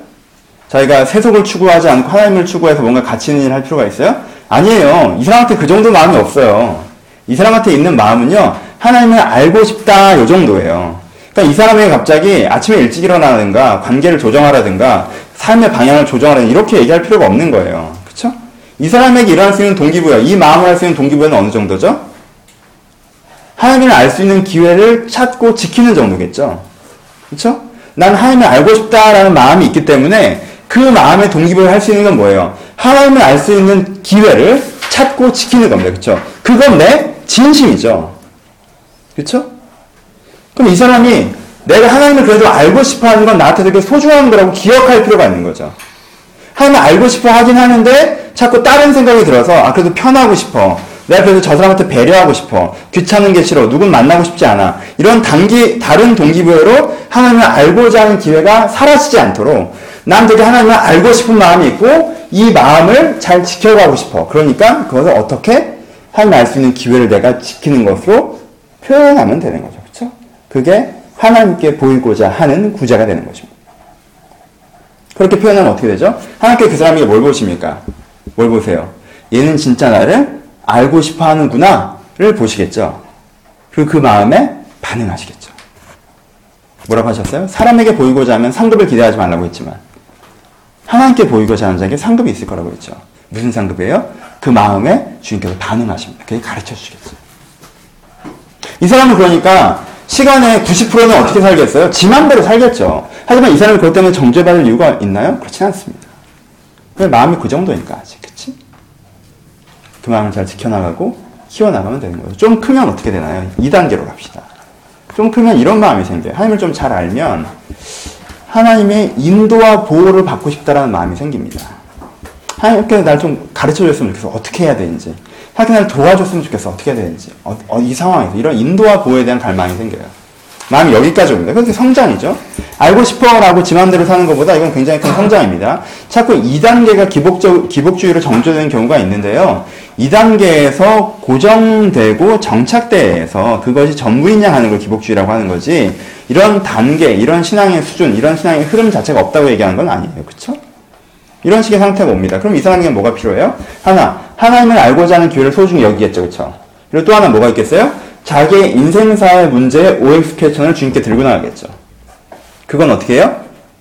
자기가 세속을 추구하지 않고 하나님을 추구해서 뭔가 가치 있는 일을 할 필요가 있어요? 아니에요. 이 사람한테 그 정도 마음이 없어요. 이 사람한테 있는 마음은요, 하나님을 알고 싶다, 요 정도예요. 그러니까 이 사람이 갑자기 아침에 일찍 일어나든가, 관계를 조정하라든가, 삶의 방향을 조정하라든가, 이렇게 얘기할 필요가 없는 거예요. 그쵸? 이 사람에게 일어날 수 있는 동기부여, 이 마음을 할 수 있는 동기부여는 어느 정도죠? 하나님을 알 수 있는 기회를 찾고 지키는 정도겠죠? 그쵸? 난 하나님을 알고 싶다라는 마음이 있기 때문에 그 마음의 동기부여를 할 수 있는 건 뭐예요? 하나님을 알 수 있는 기회를 찾고 지키는 겁니다. 그쵸? 그건 내 진심이죠. 그쵸? 그럼 이 사람이 내가 하나님을 그래도 알고 싶어 하는 건 나한테 되게 소중한 거라고 기억할 필요가 있는 거죠. 하나님을 알고 싶어 하긴 하는데 자꾸 다른 생각이 들어서 아 그래도 편하고 싶어. 내가 그래도 저 사람한테 배려하고 싶어. 귀찮은 게 싫어. 누군 만나고 싶지 않아. 이런 단기, 다른 동기부여로 하나님을 알고자 하는 기회가 사라지지 않도록 난 되게 하나님을 알고 싶은 마음이 있고 이 마음을 잘 지켜가고 싶어. 그러니까 그것을 어떻게 하나님을 알수 있는 기회를 내가 지키는 것으로 표현하면 되는 거죠. 그렇죠? 그게 하나님께 보이고자 하는 구제가 되는 것입니다. 그렇게 표현하면 어떻게 되죠? 하나님께 그 사람에게 뭘 보십니까? 뭘 보세요? 얘는 진짜 나를 알고 싶어 하는구나를 보시겠죠. 그리고 그 마음에 반응하시겠죠. 뭐라고 하셨어요? 사람에게 보이고자 하면 상급을 기대하지 말라고 했지만 하나님께 보이고자 하는 자에게 상급이 있을 거라고 했죠. 무슨 상급이에요? 그 마음에 주님께서 반응하십니다. 그게 가르쳐 주시겠어요. 이 사람은 그러니까 시간의 90%는 어떻게 살겠어요? 지 맘대로 살겠죠. 하지만 이 사람이 그것 때문에 정죄받을 이유가 있나요? 그렇진 않습니다. 마음이 그 정도니까 아직. 그치? 그 마음을 잘 지켜나가고 키워나가면 되는 거예요. 좀 크면 어떻게 되나요? 2단계로 갑시다. 좀 크면 이런 마음이 생겨요. 하나님을 좀 잘 알면 하나님의 인도와 보호를 받고 싶다라는 마음이 생깁니다. 하나님께 날좀 가르쳐 줬으면 좋겠어. 어떻게 해야 되는지. 하나님께 날 도와줬으면 좋겠어. 어떻게 해야 되는지. 어, 어, 이 상황에서 이런 인도와 보호에 대한 갈망이 생겨요. 마음이 여기까지 옵니다. 그게 성장이죠. 알고 싶어라고 지 맘대로 사는 것보다 이건 굉장히 큰 성장입니다. 자꾸 2단계가 기복적, 기복주의로 정조되는 경우가 있는데요. 2단계에서 고정되고 정착돼서 그것이 전부인 양 하는 걸 기복주의라고 하는 거지, 이런 단계, 이런 신앙의 수준, 이런 신앙의 흐름 자체가 없다고 얘기하는 건 아니에요. 그쵸? 이런 식의 상태가 옵니다. 그럼 이 사람에게 뭐가 필요해요? 하나, 하나님을 알고자 하는 기회를 소중히 여기겠죠. 그쵸? 그리고 또 하나 뭐가 있겠어요? 자기의 인생사의 문제에 OX 퀘천을 주님께 들고 나가겠죠. 그건 어떻게 해요?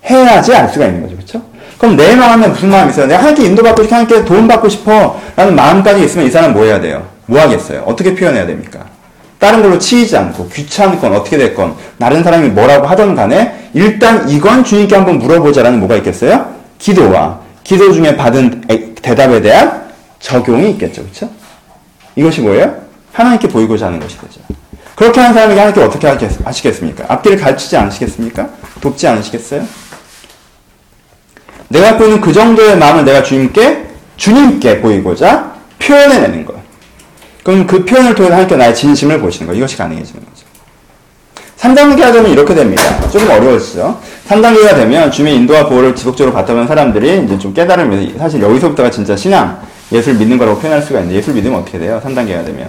해야지 알 수가 있는 거죠. 그쵸? 그럼 내 마음에 무슨 마음이 있어요? 내가 하나님께 인도받고 싶어, 하나님께 도움받고 싶어. 라는 마음까지 있으면 이 사람 뭐 해야 돼요? 뭐 하겠어요? 어떻게 표현해야 됩니까? 다른 걸로 치이지 않고, 귀찮건 어떻게 됐건, 다른 사람이 뭐라고 하던 간에, 일단 이건 주님께 한번 물어보자라는 뭐가 있겠어요? 기도와 기도 중에 받은 대답에 대한 적용이 있겠죠. 그쵸? 이것이 뭐예요? 하나님께 보이고자 하는 것이 되죠. 그렇게 하는 사람에게 하나님께 어떻게 하시겠습니까? 앞길을 가르치지 않으시겠습니까? 돕지 않으시겠어요? 내가 갖고 있는 그 정도의 마음을 내가 주님께, 주님께 보이고자 표현해내는 것. 그럼 그 표현을 통해 하나님께 나의 진심을 보시는 것. 이것이 가능해지는 거죠. 3단계가 되면 이렇게 됩니다. 조금 어려워지죠. 3단계가 되면 주님의 인도와 보호를 지속적으로 보는 사람들이 이제 좀 깨달으면서 사실 여기서부터가 진짜 신앙, 예술 믿는 거라고 표현할 수가 있는데 예술 믿으면 어떻게 돼요? 3단계가 되면.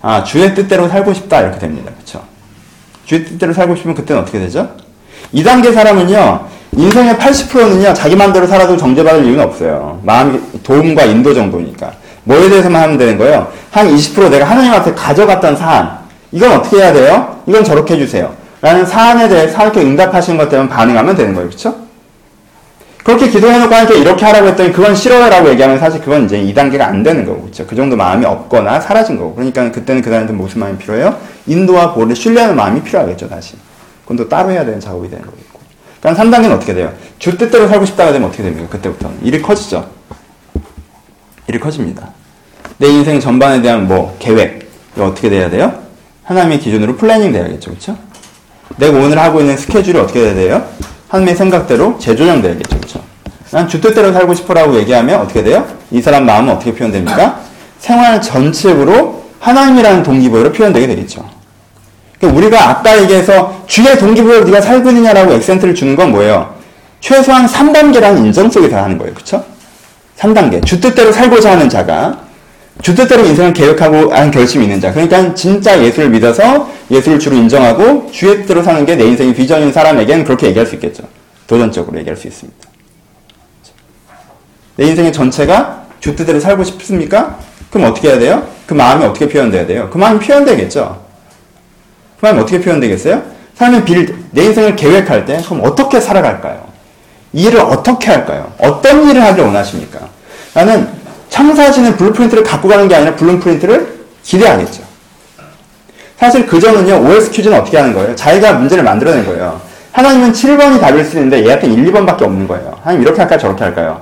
아, 주의 뜻대로 살고 싶다. 이렇게 됩니다. 그쵸? 주의 뜻대로 살고 싶으면 그때는 어떻게 되죠? 2단계 사람은요, 인생의 80%는요, 자기 마음대로 살아도 정죄받을 이유는 없어요. 마음, 도움과 인도 정도니까. 뭐에 대해서만 하면 되는 거예요? 한 20% 내가 하나님한테 가져갔던 사안. 이건 어떻게 해야 돼요? 이건 저렇게 해주세요. 라는 사안에 대해 하나님께 응답하시는 것 때문에 반응하면 되는 거예요. 그쵸? 그렇게 기도해놓고 하니까 이렇게 하라고 했더니 그건 싫어요 라고 얘기하면 사실 그건 이제 2단계가 안 되는 거고, 그쵸? 그 정도 마음이 없거나 사라진 거고. 그러니까 그때는 그 사람한테 무슨 마음이 필요해요? 인도와 보호를 신뢰하는 마음이 필요하겠죠, 다시. 그건 또 따로 해야 되는 작업이 되는 거겠고. 그러니까 3단계는 어떻게 돼요? 주 뜻대로 살고 싶다가 되면 어떻게 됩니까? 그때부터는. 일이 커지죠? 일이 커집니다. 내 인생 전반에 대한 뭐, 계획. 이거 어떻게 돼야 돼요? 하나님의 기준으로 planning 돼야겠죠, 그쵸? 내가 오늘 하고 있는 스케줄이 어떻게 돼야 돼요? 하나님의 생각대로 재조정돼야겠죠, 그쵸? 난 주뜻대로 살고 싶어라고 얘기하면 어떻게 돼요? 이 사람 마음은 어떻게 표현됩니까? 생활 전체로 하나님이라는 동기부여로 표현되게 되겠죠. 그러니까 우리가 아까 얘기해서 주의 동기부여로 네가 살고 있느냐라고 액센트를 주는 건 뭐예요? 최소한 3단계라는 인정 속에서 하는 거예요. 그쵸? 3단계. 주 뜻대로 살고자 하는 자가 주 뜻대로 인생을 계획하고 하는 결심이 있는 자. 그러니까 진짜 예수를 믿어서 예수를 주로 인정하고 주의 뜻대로 사는 게 내 인생의 비전인 사람에게는 그렇게 얘기할 수 있겠죠. 도전적으로 얘기할 수 있습니다. 내 인생의 전체가 주 뜻대로 살고 싶습니까? 그럼 어떻게 해야 돼요? 그 마음이 어떻게 표현돼야 돼요? 그 마음이 표현되겠죠. 그 마음이 어떻게 표현되겠어요? 삶의 빌, 내 인생을 계획할 때 그럼 어떻게 살아갈까요? 이 일을 어떻게 할까요? 어떤 일을 하길 원하십니까? 나는 창사하시는 blueprint를 갖고 가는 게 아니라 blueprint를 기대하겠죠. 사실 그 점은요, OX 퀴즈는 어떻게 하는 거예요? 자기가 문제를 만들어낸 거예요. 하나님은 7번이 답일 수 있는데 얘한테 1, 2번밖에 없는 거예요. 하나님 이렇게 할까요? 저렇게 할까요?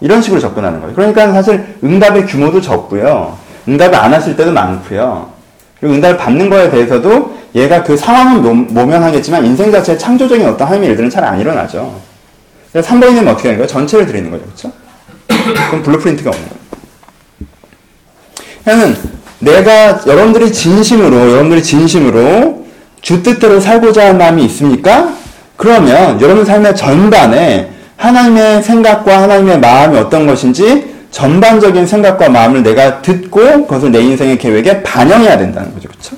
이런 식으로 접근하는 거예요. 그러니까 사실 응답의 규모도 적고요. 응답을 안 하실 때도 많고요. 그리고 응답을 받는 거에 대해서도 얘가 그 상황은 모면하겠지만 인생 자체의 창조적인 어떤 하나님의 일들은 잘 안 일어나죠. 그래서 3번이면 어떻게 하는 거예요? 전체를 드리는 거죠. 그렇죠? 그럼 blueprint가 없는 거예요. 그러면 내가 여러분들이 진심으로 여러분들이 진심으로 주 뜻대로 살고자 하는 마음이 있습니까? 그러면 여러분 삶의 전반에 하나님의 생각과 하나님의 마음이 어떤 것인지 전반적인 생각과 마음을 내가 듣고 그것을 내 인생의 계획에 반영해야 된다는 거죠. 그렇죠?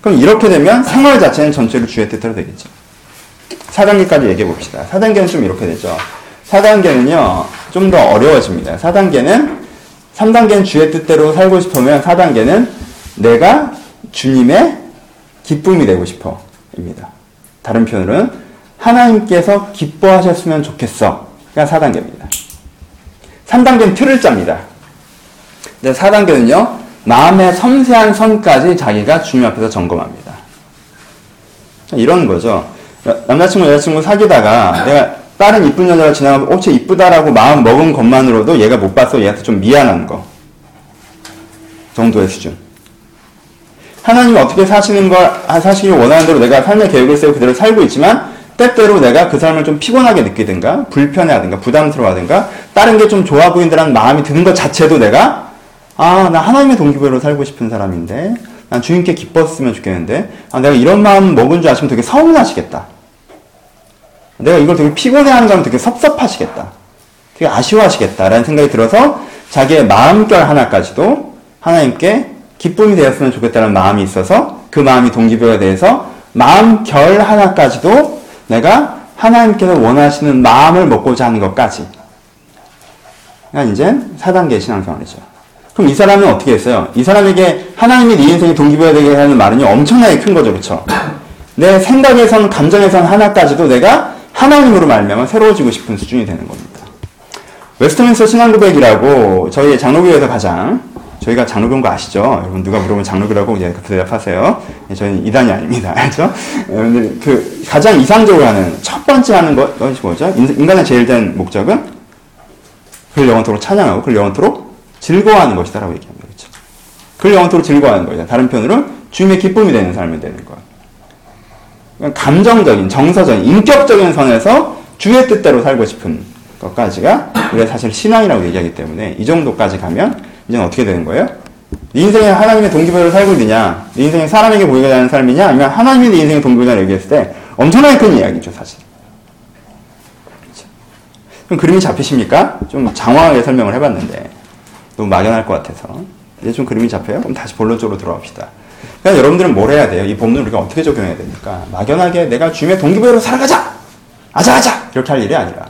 그럼 이렇게 되면 생활 자체는 전체로 주의 뜻대로 되겠죠. 4단계까지 얘기해 봅시다. 4단계는 좀 이렇게 되죠. 4단계는요, 좀 더 어려워집니다. 4단계는, 3단계는 주의 뜻대로 살고 싶으면 4단계는 내가 주님의 기쁨이 되고 싶어. 입니다. 다른 표현으로는 하나님께서 기뻐하셨으면 좋겠어. 가 4단계입니다. 3단계는 틀을 짭니다. 4단계는요, 마음의 섬세한 선까지 자기가 주님 앞에서 점검합니다. 이런 거죠. 남자친구, 여자친구 사귀다가 내가 다른 이쁜 여자가 지나가면 어, 쟤 이쁘다라고 마음 먹은 것만으로도 얘가 못 봤어. 얘한테 좀 미안한 거. 정도의 수준. 하나님이 어떻게 사시는 걸, 사시길 원하는 대로 내가 삶의 계획을 세우고 그대로 살고 있지만, 때때로 내가 그 삶을 좀 피곤하게 느끼든가, 불편해하든가, 부담스러워하든가, 다른 게 좀 좋아 보인다는 마음이 드는 것 자체도 내가, 아, 나 하나님의 동기부여로 살고 싶은 사람인데, 난 주님께 기뻤으면 좋겠는데, 아, 내가 이런 마음 먹은 줄 아시면 되게 서운하시겠다. 내가 이걸 되게 피곤해하는 거면 되게 섭섭하시겠다. 되게 아쉬워하시겠다라는 생각이 들어서 자기의 마음결 하나까지도 하나님께 기쁨이 되었으면 좋겠다는 마음이 있어서 그 마음이 동기부여에 대해서 마음결 하나까지도 내가 하나님께서 원하시는 마음을 먹고자 하는 것까지. 그러니까 이제 4단계 신앙생활이죠. 그럼 이 사람은 어떻게 했어요? 이 사람에게 하나님이 네 인생에 동기부여가 되게 하는 말은요, 엄청나게 큰 거죠, 그쵸? 내 생각에선, 감정에선 하나까지도 내가 하나님으로 말미암아 새로워지고 싶은 수준이 되는 겁니다. 웨스트민스터 신앙고백이라고 저희 장로교회에서 가장 저희가 장로교인 거 아시죠? 여러분 누가 물어보면 장로교라고 대답하세요. 예, 저희는 이단이 아닙니다. [laughs] 알죠? 여러분들 그 가장 이상적으로 하는 첫 번째 하는 것이 뭐죠? 인간의 제일 된 목적은 그를 영원토록 찬양하고 그를 영원토록 즐거워하는 것이다라고 얘기합니다. 그렇죠? 그를 영원토록 즐거워하는 거죠. 다른 편으로 주님의 기쁨이 되는 삶이 되는 것. 감정적인, 정서적인, 인격적인 선에서 주의 뜻대로 살고 싶은 것까지가 우리가 사실 신앙이라고 얘기하기 때문에 이 정도까지 가면 이제는 어떻게 되는 거예요? 네 인생에 하나님의 동기부여를 살고 있느냐, 네 인생에 사람에게 보이게 되는 삶이냐, 아니면 하나님이 네 인생의 동기부여를 얘기했을 때 엄청나게 큰 이야기죠, 사실. 그럼 그림이 잡히십니까? 좀 장황하게 설명을 해봤는데 너무 막연할 것 같아서 이제 좀 그림이 잡혀요? 그럼 다시 본론적으로 들어갑시다. 그러니까 여러분들은 뭘 해야 돼요? 이 본문을 우리가 어떻게 적용해야 됩니까? 막연하게 내가 주님의 동기부여로 살아가자! 아자아자! 이렇게 할 일이 아니라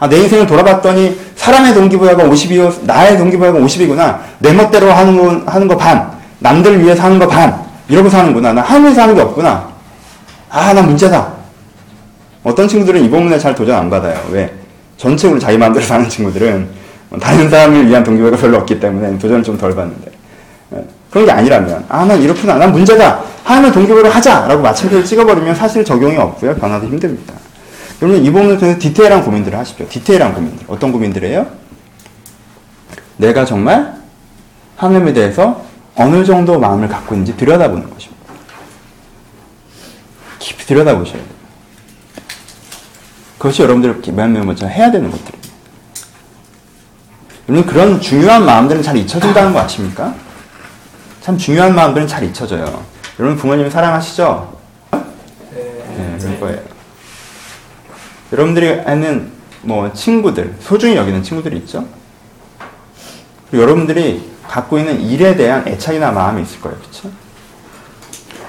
아, 내 인생을 돌아봤더니 사람의 동기부여가 50이고 나의 동기부여가 50이구나. 내 멋대로 하는 거, 하는 거 반. 남들 위해 사는 거 반. 이러고 사는구나. 나 하늘에 사는 게 없구나. 아, 나 문제다. 어떤 친구들은 이 본문에 잘 도전 안 받아요. 왜? 전체적으로 자기 마음대로 사는 친구들은 다른 사람을 위한 동기부여가 별로 없기 때문에 도전을 좀 덜 받는데. 예, 그런 게 아니라면, 아, 난 이렇구나. 난 문제다. 하나님의 동기부여를 하자! 라고 마침표를 찍어버리면 사실 적용이 없고요. 변화도 힘듭니다. 여러분 이 부분을 통해서 디테일한 고민들을 하십시오. 디테일한 고민들. 어떤 고민들이에요? 내가 정말 하나님에 대해서 어느 정도 마음을 갖고 있는지 들여다보는 것입니다. 깊이 들여다보셔야 돼요. 그것이 여러분들 맨 먼저 해야 되는 것들입니다. 여러분 그런 중요한 마음들은 잘 잊혀진다는 거 아십니까? 참 중요한 마음들은 잘 잊혀져요. 여러분 부모님 사랑하시죠? 네, 그럴 거예요. 여러분들이 아는 뭐 친구들, 소중히 여기는 친구들이 있죠? 여러분들이 갖고 있는 일에 대한 애착이나 마음이 있을 거예요. 그렇죠?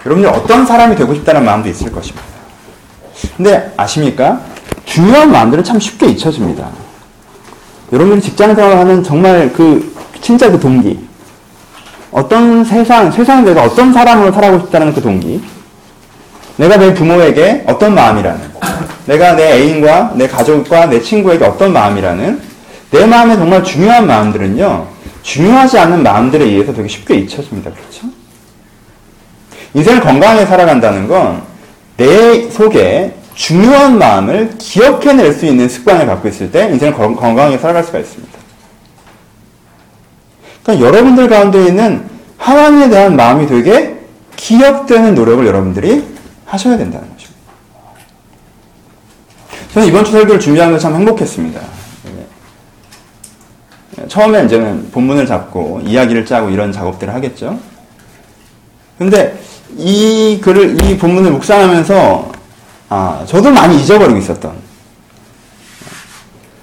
여러분들 어떤 사람이 되고 싶다는 마음도 있을 것입니다. 근데 아십니까? 중요한 마음들은 참 쉽게 잊혀집니다. 여러분들이 직장 생활하는 정말 그 진짜 그 동기, 어떤 세상, 세상에 내가 어떤 사람으로 살아가고 싶다는 그 동기, 내가 내 부모에게 어떤 마음이라는, 내가 내 애인과 내 가족과 내 친구에게 어떤 마음이라는, 내 마음에 정말 중요한 마음들은요, 중요하지 않은 마음들에 의해서 되게 쉽게 잊혀집니다. 그렇죠? 인생을 건강하게 살아간다는 건 내 속에 중요한 마음을 기억해낼 수 있는 습관을 갖고 있을 때 인생을 건강하게 살아갈 수가 있습니다. 그러니까 여러분들 가운데 있는 하나님에 대한 마음이 되게 기억되는 노력을 여러분들이 하셔야 된다는 것입니다. 저는 이번 주 설교를 준비하면서 참 행복했습니다. 처음에 이제는 본문을 잡고 이야기를 짜고 이런 작업들을 하겠죠. 근데 이 글을, 이 본문을 묵상하면서, 아, 저도 많이 잊어버리고 있었던.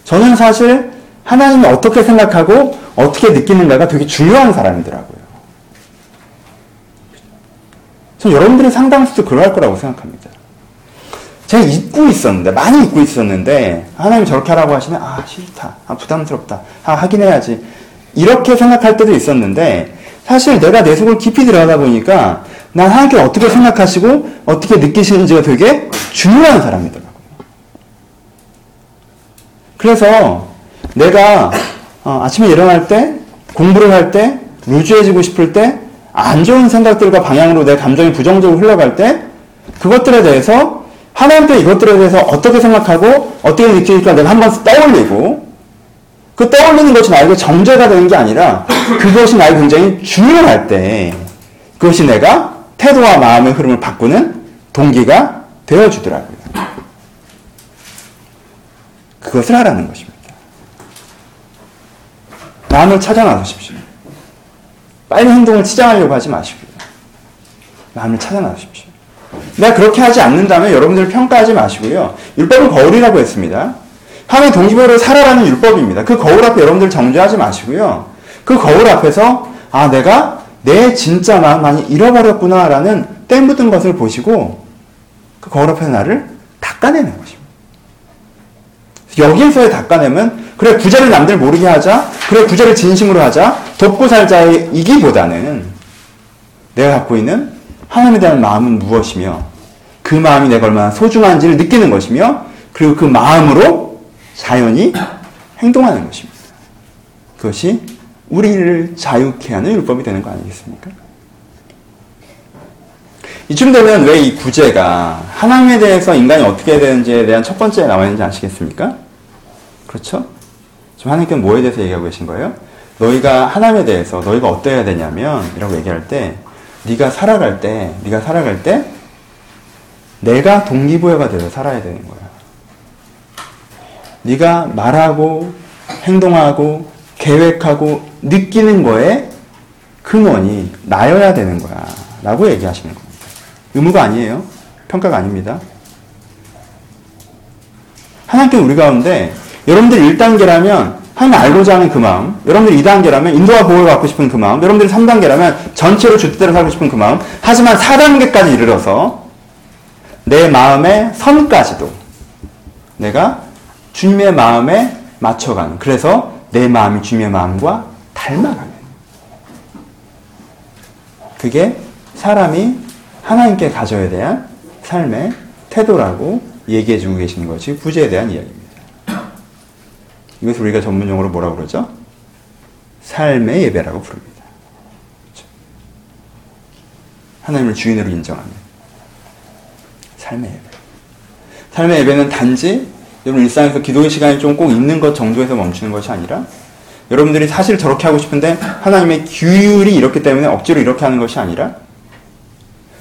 저는 사실 하나님이 어떻게 생각하고 어떻게 느끼는가가 되게 중요한 사람이더라고요. 전 여러분들이 상당수도 그러할 거라고 생각합니다. 제가 잊고 있었는데, 많이 잊고 있었는데, 하나님이 저렇게 하라고 하시면, 아, 싫다. 아, 부담스럽다. 아, 하긴 해야지. 이렇게 생각할 때도 있었는데, 사실 내가 내 속을 깊이 들어가다 보니까, 난 하나님께 어떻게 생각하시고, 어떻게 느끼시는지가 되게 중요한 사람이더라고요. 그래서, 내가, 어, 아침에 일어날 때, 공부를 할 때, 루즈해지고 싶을 때, 안 좋은 생각들과 방향으로 내 감정이 부정적으로 흘러갈 때, 그것들에 대해서 하나님께 이것들에 대해서 어떻게 생각하고 어떻게 느끼니까 내가 한번 떠올리고 그 떠올리는 것이 나에게 정죄가 되는 게 아니라 그것이 나에게 굉장히 중요할 때 그것이 내가 태도와 마음의 흐름을 바꾸는 동기가 되어주더라고요. 그것을 하라는 것입니다. 마음을 찾아 나서십시오. 빨리 행동을 치장하려고 하지 마시고요. 마음을 찾아 나서십시오. 내가 그렇게 하지 않는다면 여러분들 평가하지 마시고요. 율법은 거울이라고 했습니다. 하나의 동기부여를 살아라는 율법입니다. 그 거울 앞에 여러분들 정죄하지 마시고요. 그 거울 앞에서 아 내가 내 진짜 마음 많이 잃어버렸구나라는 때 묻은 것을 보시고 그 앞에 나를 닦아내는 것입니다. 여기에서의 닦아내면 그래 구제를 남들 모르게 하자 그래 구제를 진심으로 하자 돕고 살자이기보다는 내가 갖고 있는 하나님에 대한 마음은 무엇이며 그 마음이 내가 얼마나 소중한지를 느끼는 것이며 그리고 그 마음으로 자연히 행동하는 것입니다. 그것이 우리를 자유케 하는 율법이 되는 거 아니겠습니까? 이쯤 되면 왜 이 구제가 하나님에 대해서 인간이 어떻게 되는지에 대한 첫 번째에 나와 있는지 아시겠습니까? 그렇죠? 지금 하나님께서 뭐에 대해서 얘기하고 계신 거예요? 너희가 하나님에 대해서 너희가 어떠해야 되냐면 이라고 얘기할 때 네가 살아갈 때, 네가 살아갈 때 내가 동기부여가 돼서 살아야 되는 거야. 네가 말하고 행동하고 계획하고 느끼는 거에 근원이 나여야 되는 거야. 라고 얘기하시는 겁니다. 의무가 아니에요. 평가가 아닙니다. 하나님께 우리 가운데 여러분들 1단계라면 하나님 알고자 하는 그 마음, 여러분들이 2단계라면 인도와 보호를 받고 싶은 그 마음, 여러분들이 3단계라면 전체로 주뜻대로 살고 싶은 그 마음, 하지만 4단계까지 이르러서 내 마음의 선까지도 내가 주님의 마음에 맞춰가는, 그래서 내 마음이 주님의 마음과 닮아가는. 그게 사람이 하나님께 가져야 대한 삶의 태도라고 얘기해 주고 계시는 것이 구제에 대한 이야기입니다. 이것을 우리가 전문용어로 뭐라고 그러죠? 삶의 예배라고 부릅니다. 그렇죠? 하나님을 주인으로 인정하는 삶의 예배. 삶의 예배는 단지 여러분 일상에서 기도의 시간이 좀 꼭 있는 것 정도에서 멈추는 것이 아니라 여러분들이 사실 저렇게 하고 싶은데 하나님의 규율이 이렇기 때문에 억지로 이렇게 하는 것이 아니라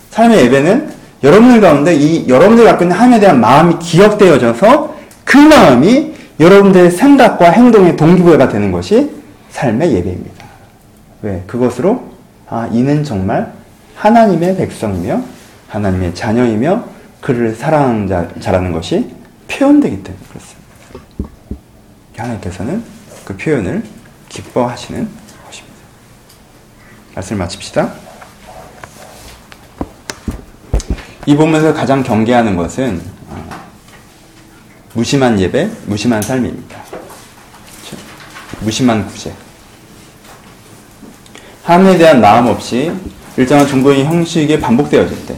삶의 예배는 여러분들 가운데 이 여러분들 갖고 있는 하나님에 대한 마음이 기억되어져서 그 마음이 여러분들의 생각과 행동의 동기부여가 되는 것이 삶의 예배입니다. 왜? 그것으로 아 이는 정말 하나님의 백성이며 하나님의 자녀이며 그를 사랑하는 자, 자라는 것이 표현되기 때문에 그렇습니다. 하나님께서는 그 표현을 기뻐하시는 것입니다. 말씀을 마칩시다. 이 본문에서 가장 경계하는 것은 어, 무심한 예배, 무심한 삶입니다. 그렇죠? 무심한 구제. 하나님에 대한 마음 없이 일정한 종교의 형식이 반복되어질 때,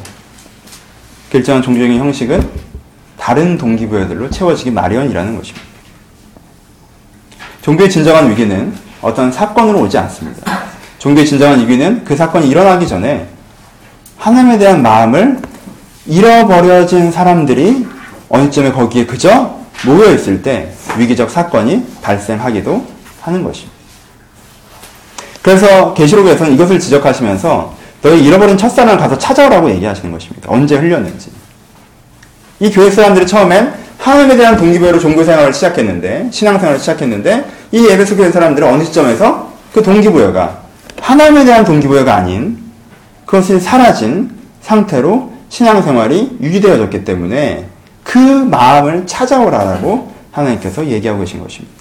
그 일정한 종교적인 형식은 다른 동기부여들로 채워지기 마련이라는 것입니다. 종교의 진정한 위기는 어떤 사건으로 오지 않습니다. 종교의 진정한 위기는 그 사건이 일어나기 전에 하나님에 대한 마음을 잃어버려진 사람들이 어느 쯤에 거기에 그저 모여 있을 때 위기적 사건이 발생하기도 하는 것입니다. 그래서 계시록에서는 이것을 지적하시면서 너희 잃어버린 첫사랑을 가서 찾아오라고 얘기하시는 것입니다. 언제 흘렸는지. 이 교회 사람들이 처음엔 하나님에 대한 동기부여로 종교 생활을 시작했는데 신앙 생활을 시작했는데 이 에베소 교회 사람들은 어느 시점에서 그 동기부여가 하나님에 대한 동기부여가 아닌 그것이 사라진 상태로 신앙 생활이 유지되어졌기 때문에 그 마음을 찾아오라라고 하나님께서 얘기하고 계신 것입니다.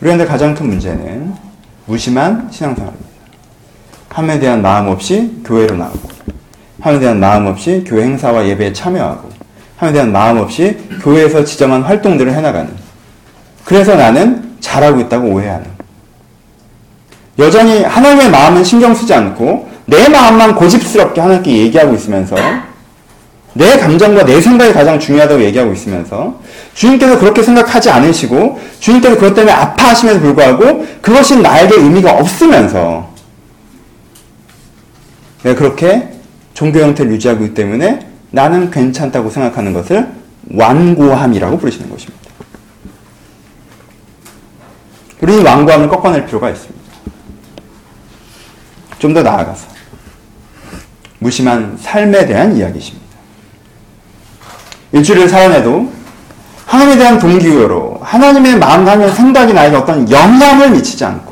우리한테 가장 큰 문제는 무심한 신앙생활입니다. 하나님에 대한 마음 없이 교회로 나오고 하나님에 대한 마음 없이 교회 행사와 예배에 참여하고 하나님에 대한 마음 없이 교회에서 지정한 활동들을 해나가는. 그래서 나는 잘하고 있다고 오해하는. 여전히 하나님의 마음은 신경 쓰지 않고 내 마음만 고집스럽게 하나님께 얘기하고 있으면서 내 감정과 내 생각이 가장 중요하다고 얘기하고 있으면서 주님께서 그렇게 생각하지 않으시고 주님께서 그것 때문에 아파하심에도 불구하고 그것이 나에게 의미가 없으면서 그렇게 종교 형태를 유지하고 있기 때문에 나는 괜찮다고 생각하는 것을 완고함이라고 부르시는 것입니다. 우리는 완고함을 꺾어낼 필요가 있습니다. 좀 더 나아가서 무심한 삶에 대한 이야기십니다. 일주일을 살아내도 하나님에 대한 동기부여로 하나님의 마음과 하나님의 생각이 나에게 어떤 영향을 미치지 않고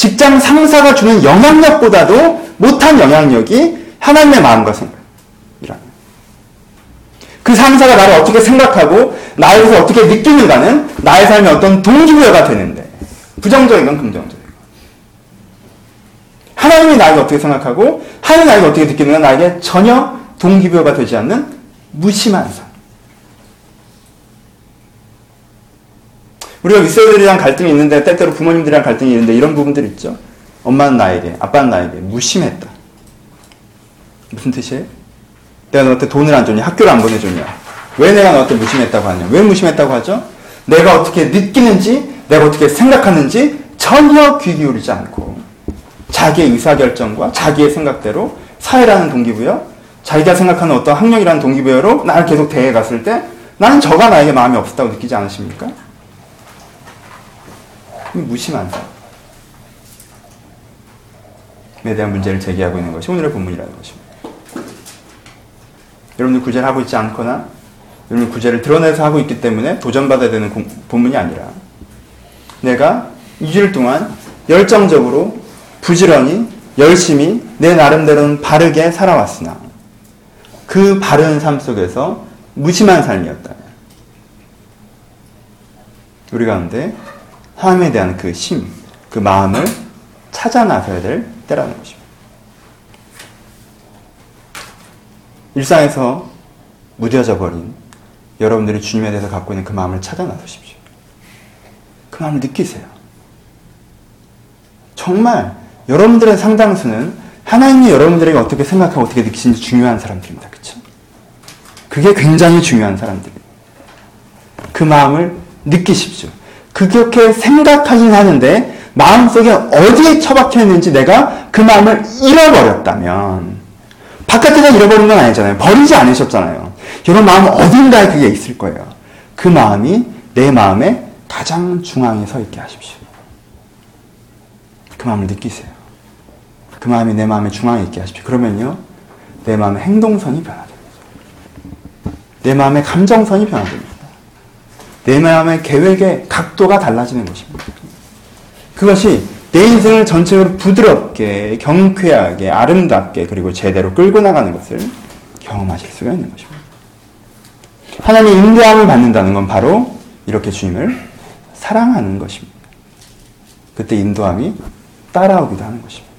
직장 상사가 주는 영향력보다도 못한 영향력이 하나님의 마음과 생각이라는 그 상사가 나를 어떻게 생각하고 나에 대해서 어떻게 느끼는가는 나의 삶의 어떤 동기부여가 되는데 부정적인 건 긍정적인 건 하나님이 나에게 어떻게 생각하고 하나님이 나에게 어떻게 느끼는가 나에게 전혀 동기부여가 되지 않는 무심한 삶 우리가 윗세들이랑 갈등이 있는데 때때로 부모님들이랑 갈등이 있는데 이런 부분들 있죠. 엄마는 나에게, 아빠는 나에게 무심했다. 무슨 뜻이에요? 내가 너한테 돈을 안 줬냐? 학교를 안 보내줬냐? 왜 내가 너한테 무심했다고 하냐? 왜 무심했다고 하죠? 내가 어떻게 느끼는지, 내가 어떻게 생각하는지 전혀 귀 기울이지 않고 자기의 의사결정과 자기의 생각대로 사회라는 동기부여, 자기가 생각하는 어떤 학력이라는 동기부여로 나를 계속 대해 갔을 때 나는 저가 나에게 마음이 없었다고 느끼지 않으십니까? 무심한 삶에 대한 문제를 제기하고 있는 것이 오늘의 본문이라는 것입니다. 여러분들 구제를 하고 있지 않거나 여러분 구제를 드러내서 하고 있기 때문에 도전받아야 되는 공, 본문이 아니라 내가 2주일 동안 열정적으로 부지런히 열심히 내 나름대로는 바르게 살아왔으나 그 바른 삶 속에서 무심한 삶이었다면 우리 가운데 하나님에 대한 그 심, 그 마음을 찾아 나서야 될 때라는 것입니다. 일상에서 무뎌져 버린 여러분들이 주님에 대해서 갖고 있는 그 마음을 찾아 나서십시오. 그 마음을 느끼세요. 정말 여러분들의 상당수는 하나님이 여러분들에게 어떻게 생각하고 어떻게 느끼시는지 중요한 사람들입니다. 그렇죠? 그게 굉장히 중요한 사람들이에요. 그 마음을 느끼십시오. 그렇게 생각하긴 하는데 마음속에 어디에 처박혀 있는지 내가 그 마음을 잃어버렸다면 바깥에서 잃어버린 건 아니잖아요. 버리지 않으셨잖아요. 여러분 마음 어딘가에 그게 있을 거예요. 그 마음이 내 마음의 가장 중앙에 서 있게 하십시오. 그 마음을 느끼세요. 그 마음이 내 마음의 중앙에 있게 하십시오. 그러면요. 내 마음의 행동선이 변화됩니다. 내 마음의 감정선이 변화됩니다. 내 마음의 계획의 각도가 달라지는 것입니다. 그것이 내 인생을 전체적으로 부드럽게, 경쾌하게, 아름답게, 그리고 제대로 끌고 나가는 것을 경험하실 수가 있는 것입니다. 하나님 인도함을 받는다는 건 바로 이렇게 주님을 사랑하는 것입니다. 그때 인도함이 따라오기도 하는 것입니다.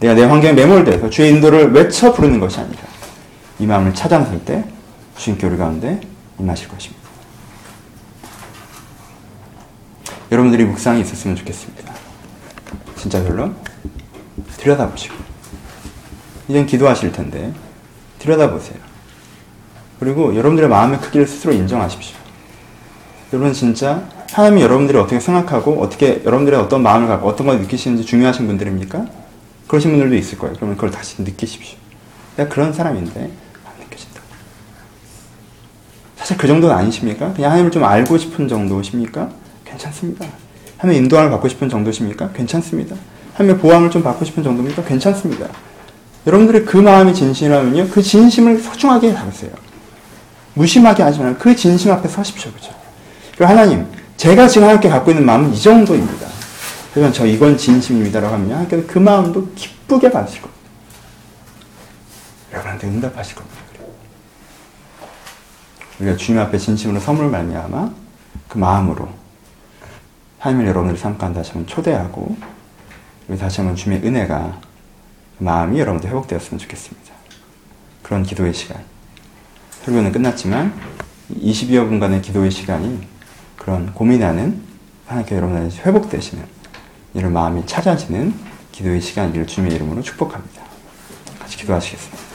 내가 내 환경에 매몰돼서 주의 인도를 외쳐 부르는 것이 아니라 이 마음을 찾아 나설 때 주님께 우리 가운데 임하실 것입니다. 여러분들이 묵상이 있었으면 좋겠습니다. 진짜 별로 들여다보시고 이젠 기도하실 텐데 들여다보세요. 그리고 여러분들의 마음의 크기를 스스로 인정하십시오. 여러분 진짜 하나님이 여러분들이 어떻게 생각하고 어떻게 여러분들의 어떤 마음을 갖고 어떤 걸 느끼시는지 중요하신 분들입니까? 그러신 분들도 있을 거예요. 그러면 그걸 다시 느끼십시오. 내가 그런 사람인데. 사실 그 정도는 아니십니까? 그냥 하나님을 좀 알고 싶은 정도십니까? 괜찮습니다. 하나님의 인도함을 받고 싶은 정도십니까? 괜찮습니다. 하나님의 보호함을 좀 받고 싶은 정도입니까? 괜찮습니다. 여러분들의 그 마음이 진심이라면요, 그 진심을 소중하게 다루세요. 무심하게 하지 말고 그 진심 앞에 서십시오. 그죠? 그리고 하나님, 제가 지금 함께 갖고 있는 마음은 이 정도입니다. 그러면 저 이건 진심입니다라고 하면 하나님께서 그 마음도 기쁘게 받으실 겁니다. 여러분한테 응답하실 겁니다. 우리가 주님 앞에 진심으로 선물 말미암아 그 마음으로 하나님을 여러분들 삶 가운데 다시 한번 초대하고 그리고 다시 한번 주님의 은혜가 그 마음이 여러분들 회복되었으면 좋겠습니다. 그런 기도의 시간. 설교는 끝났지만 20여 분간의 기도의 시간이 그런 고민하는 하나님께 여러분들 회복되시는 이런 마음이 찾아지는 기도의 시간이기를 주님의 이름으로 축복합니다. 같이 기도하시겠습니다.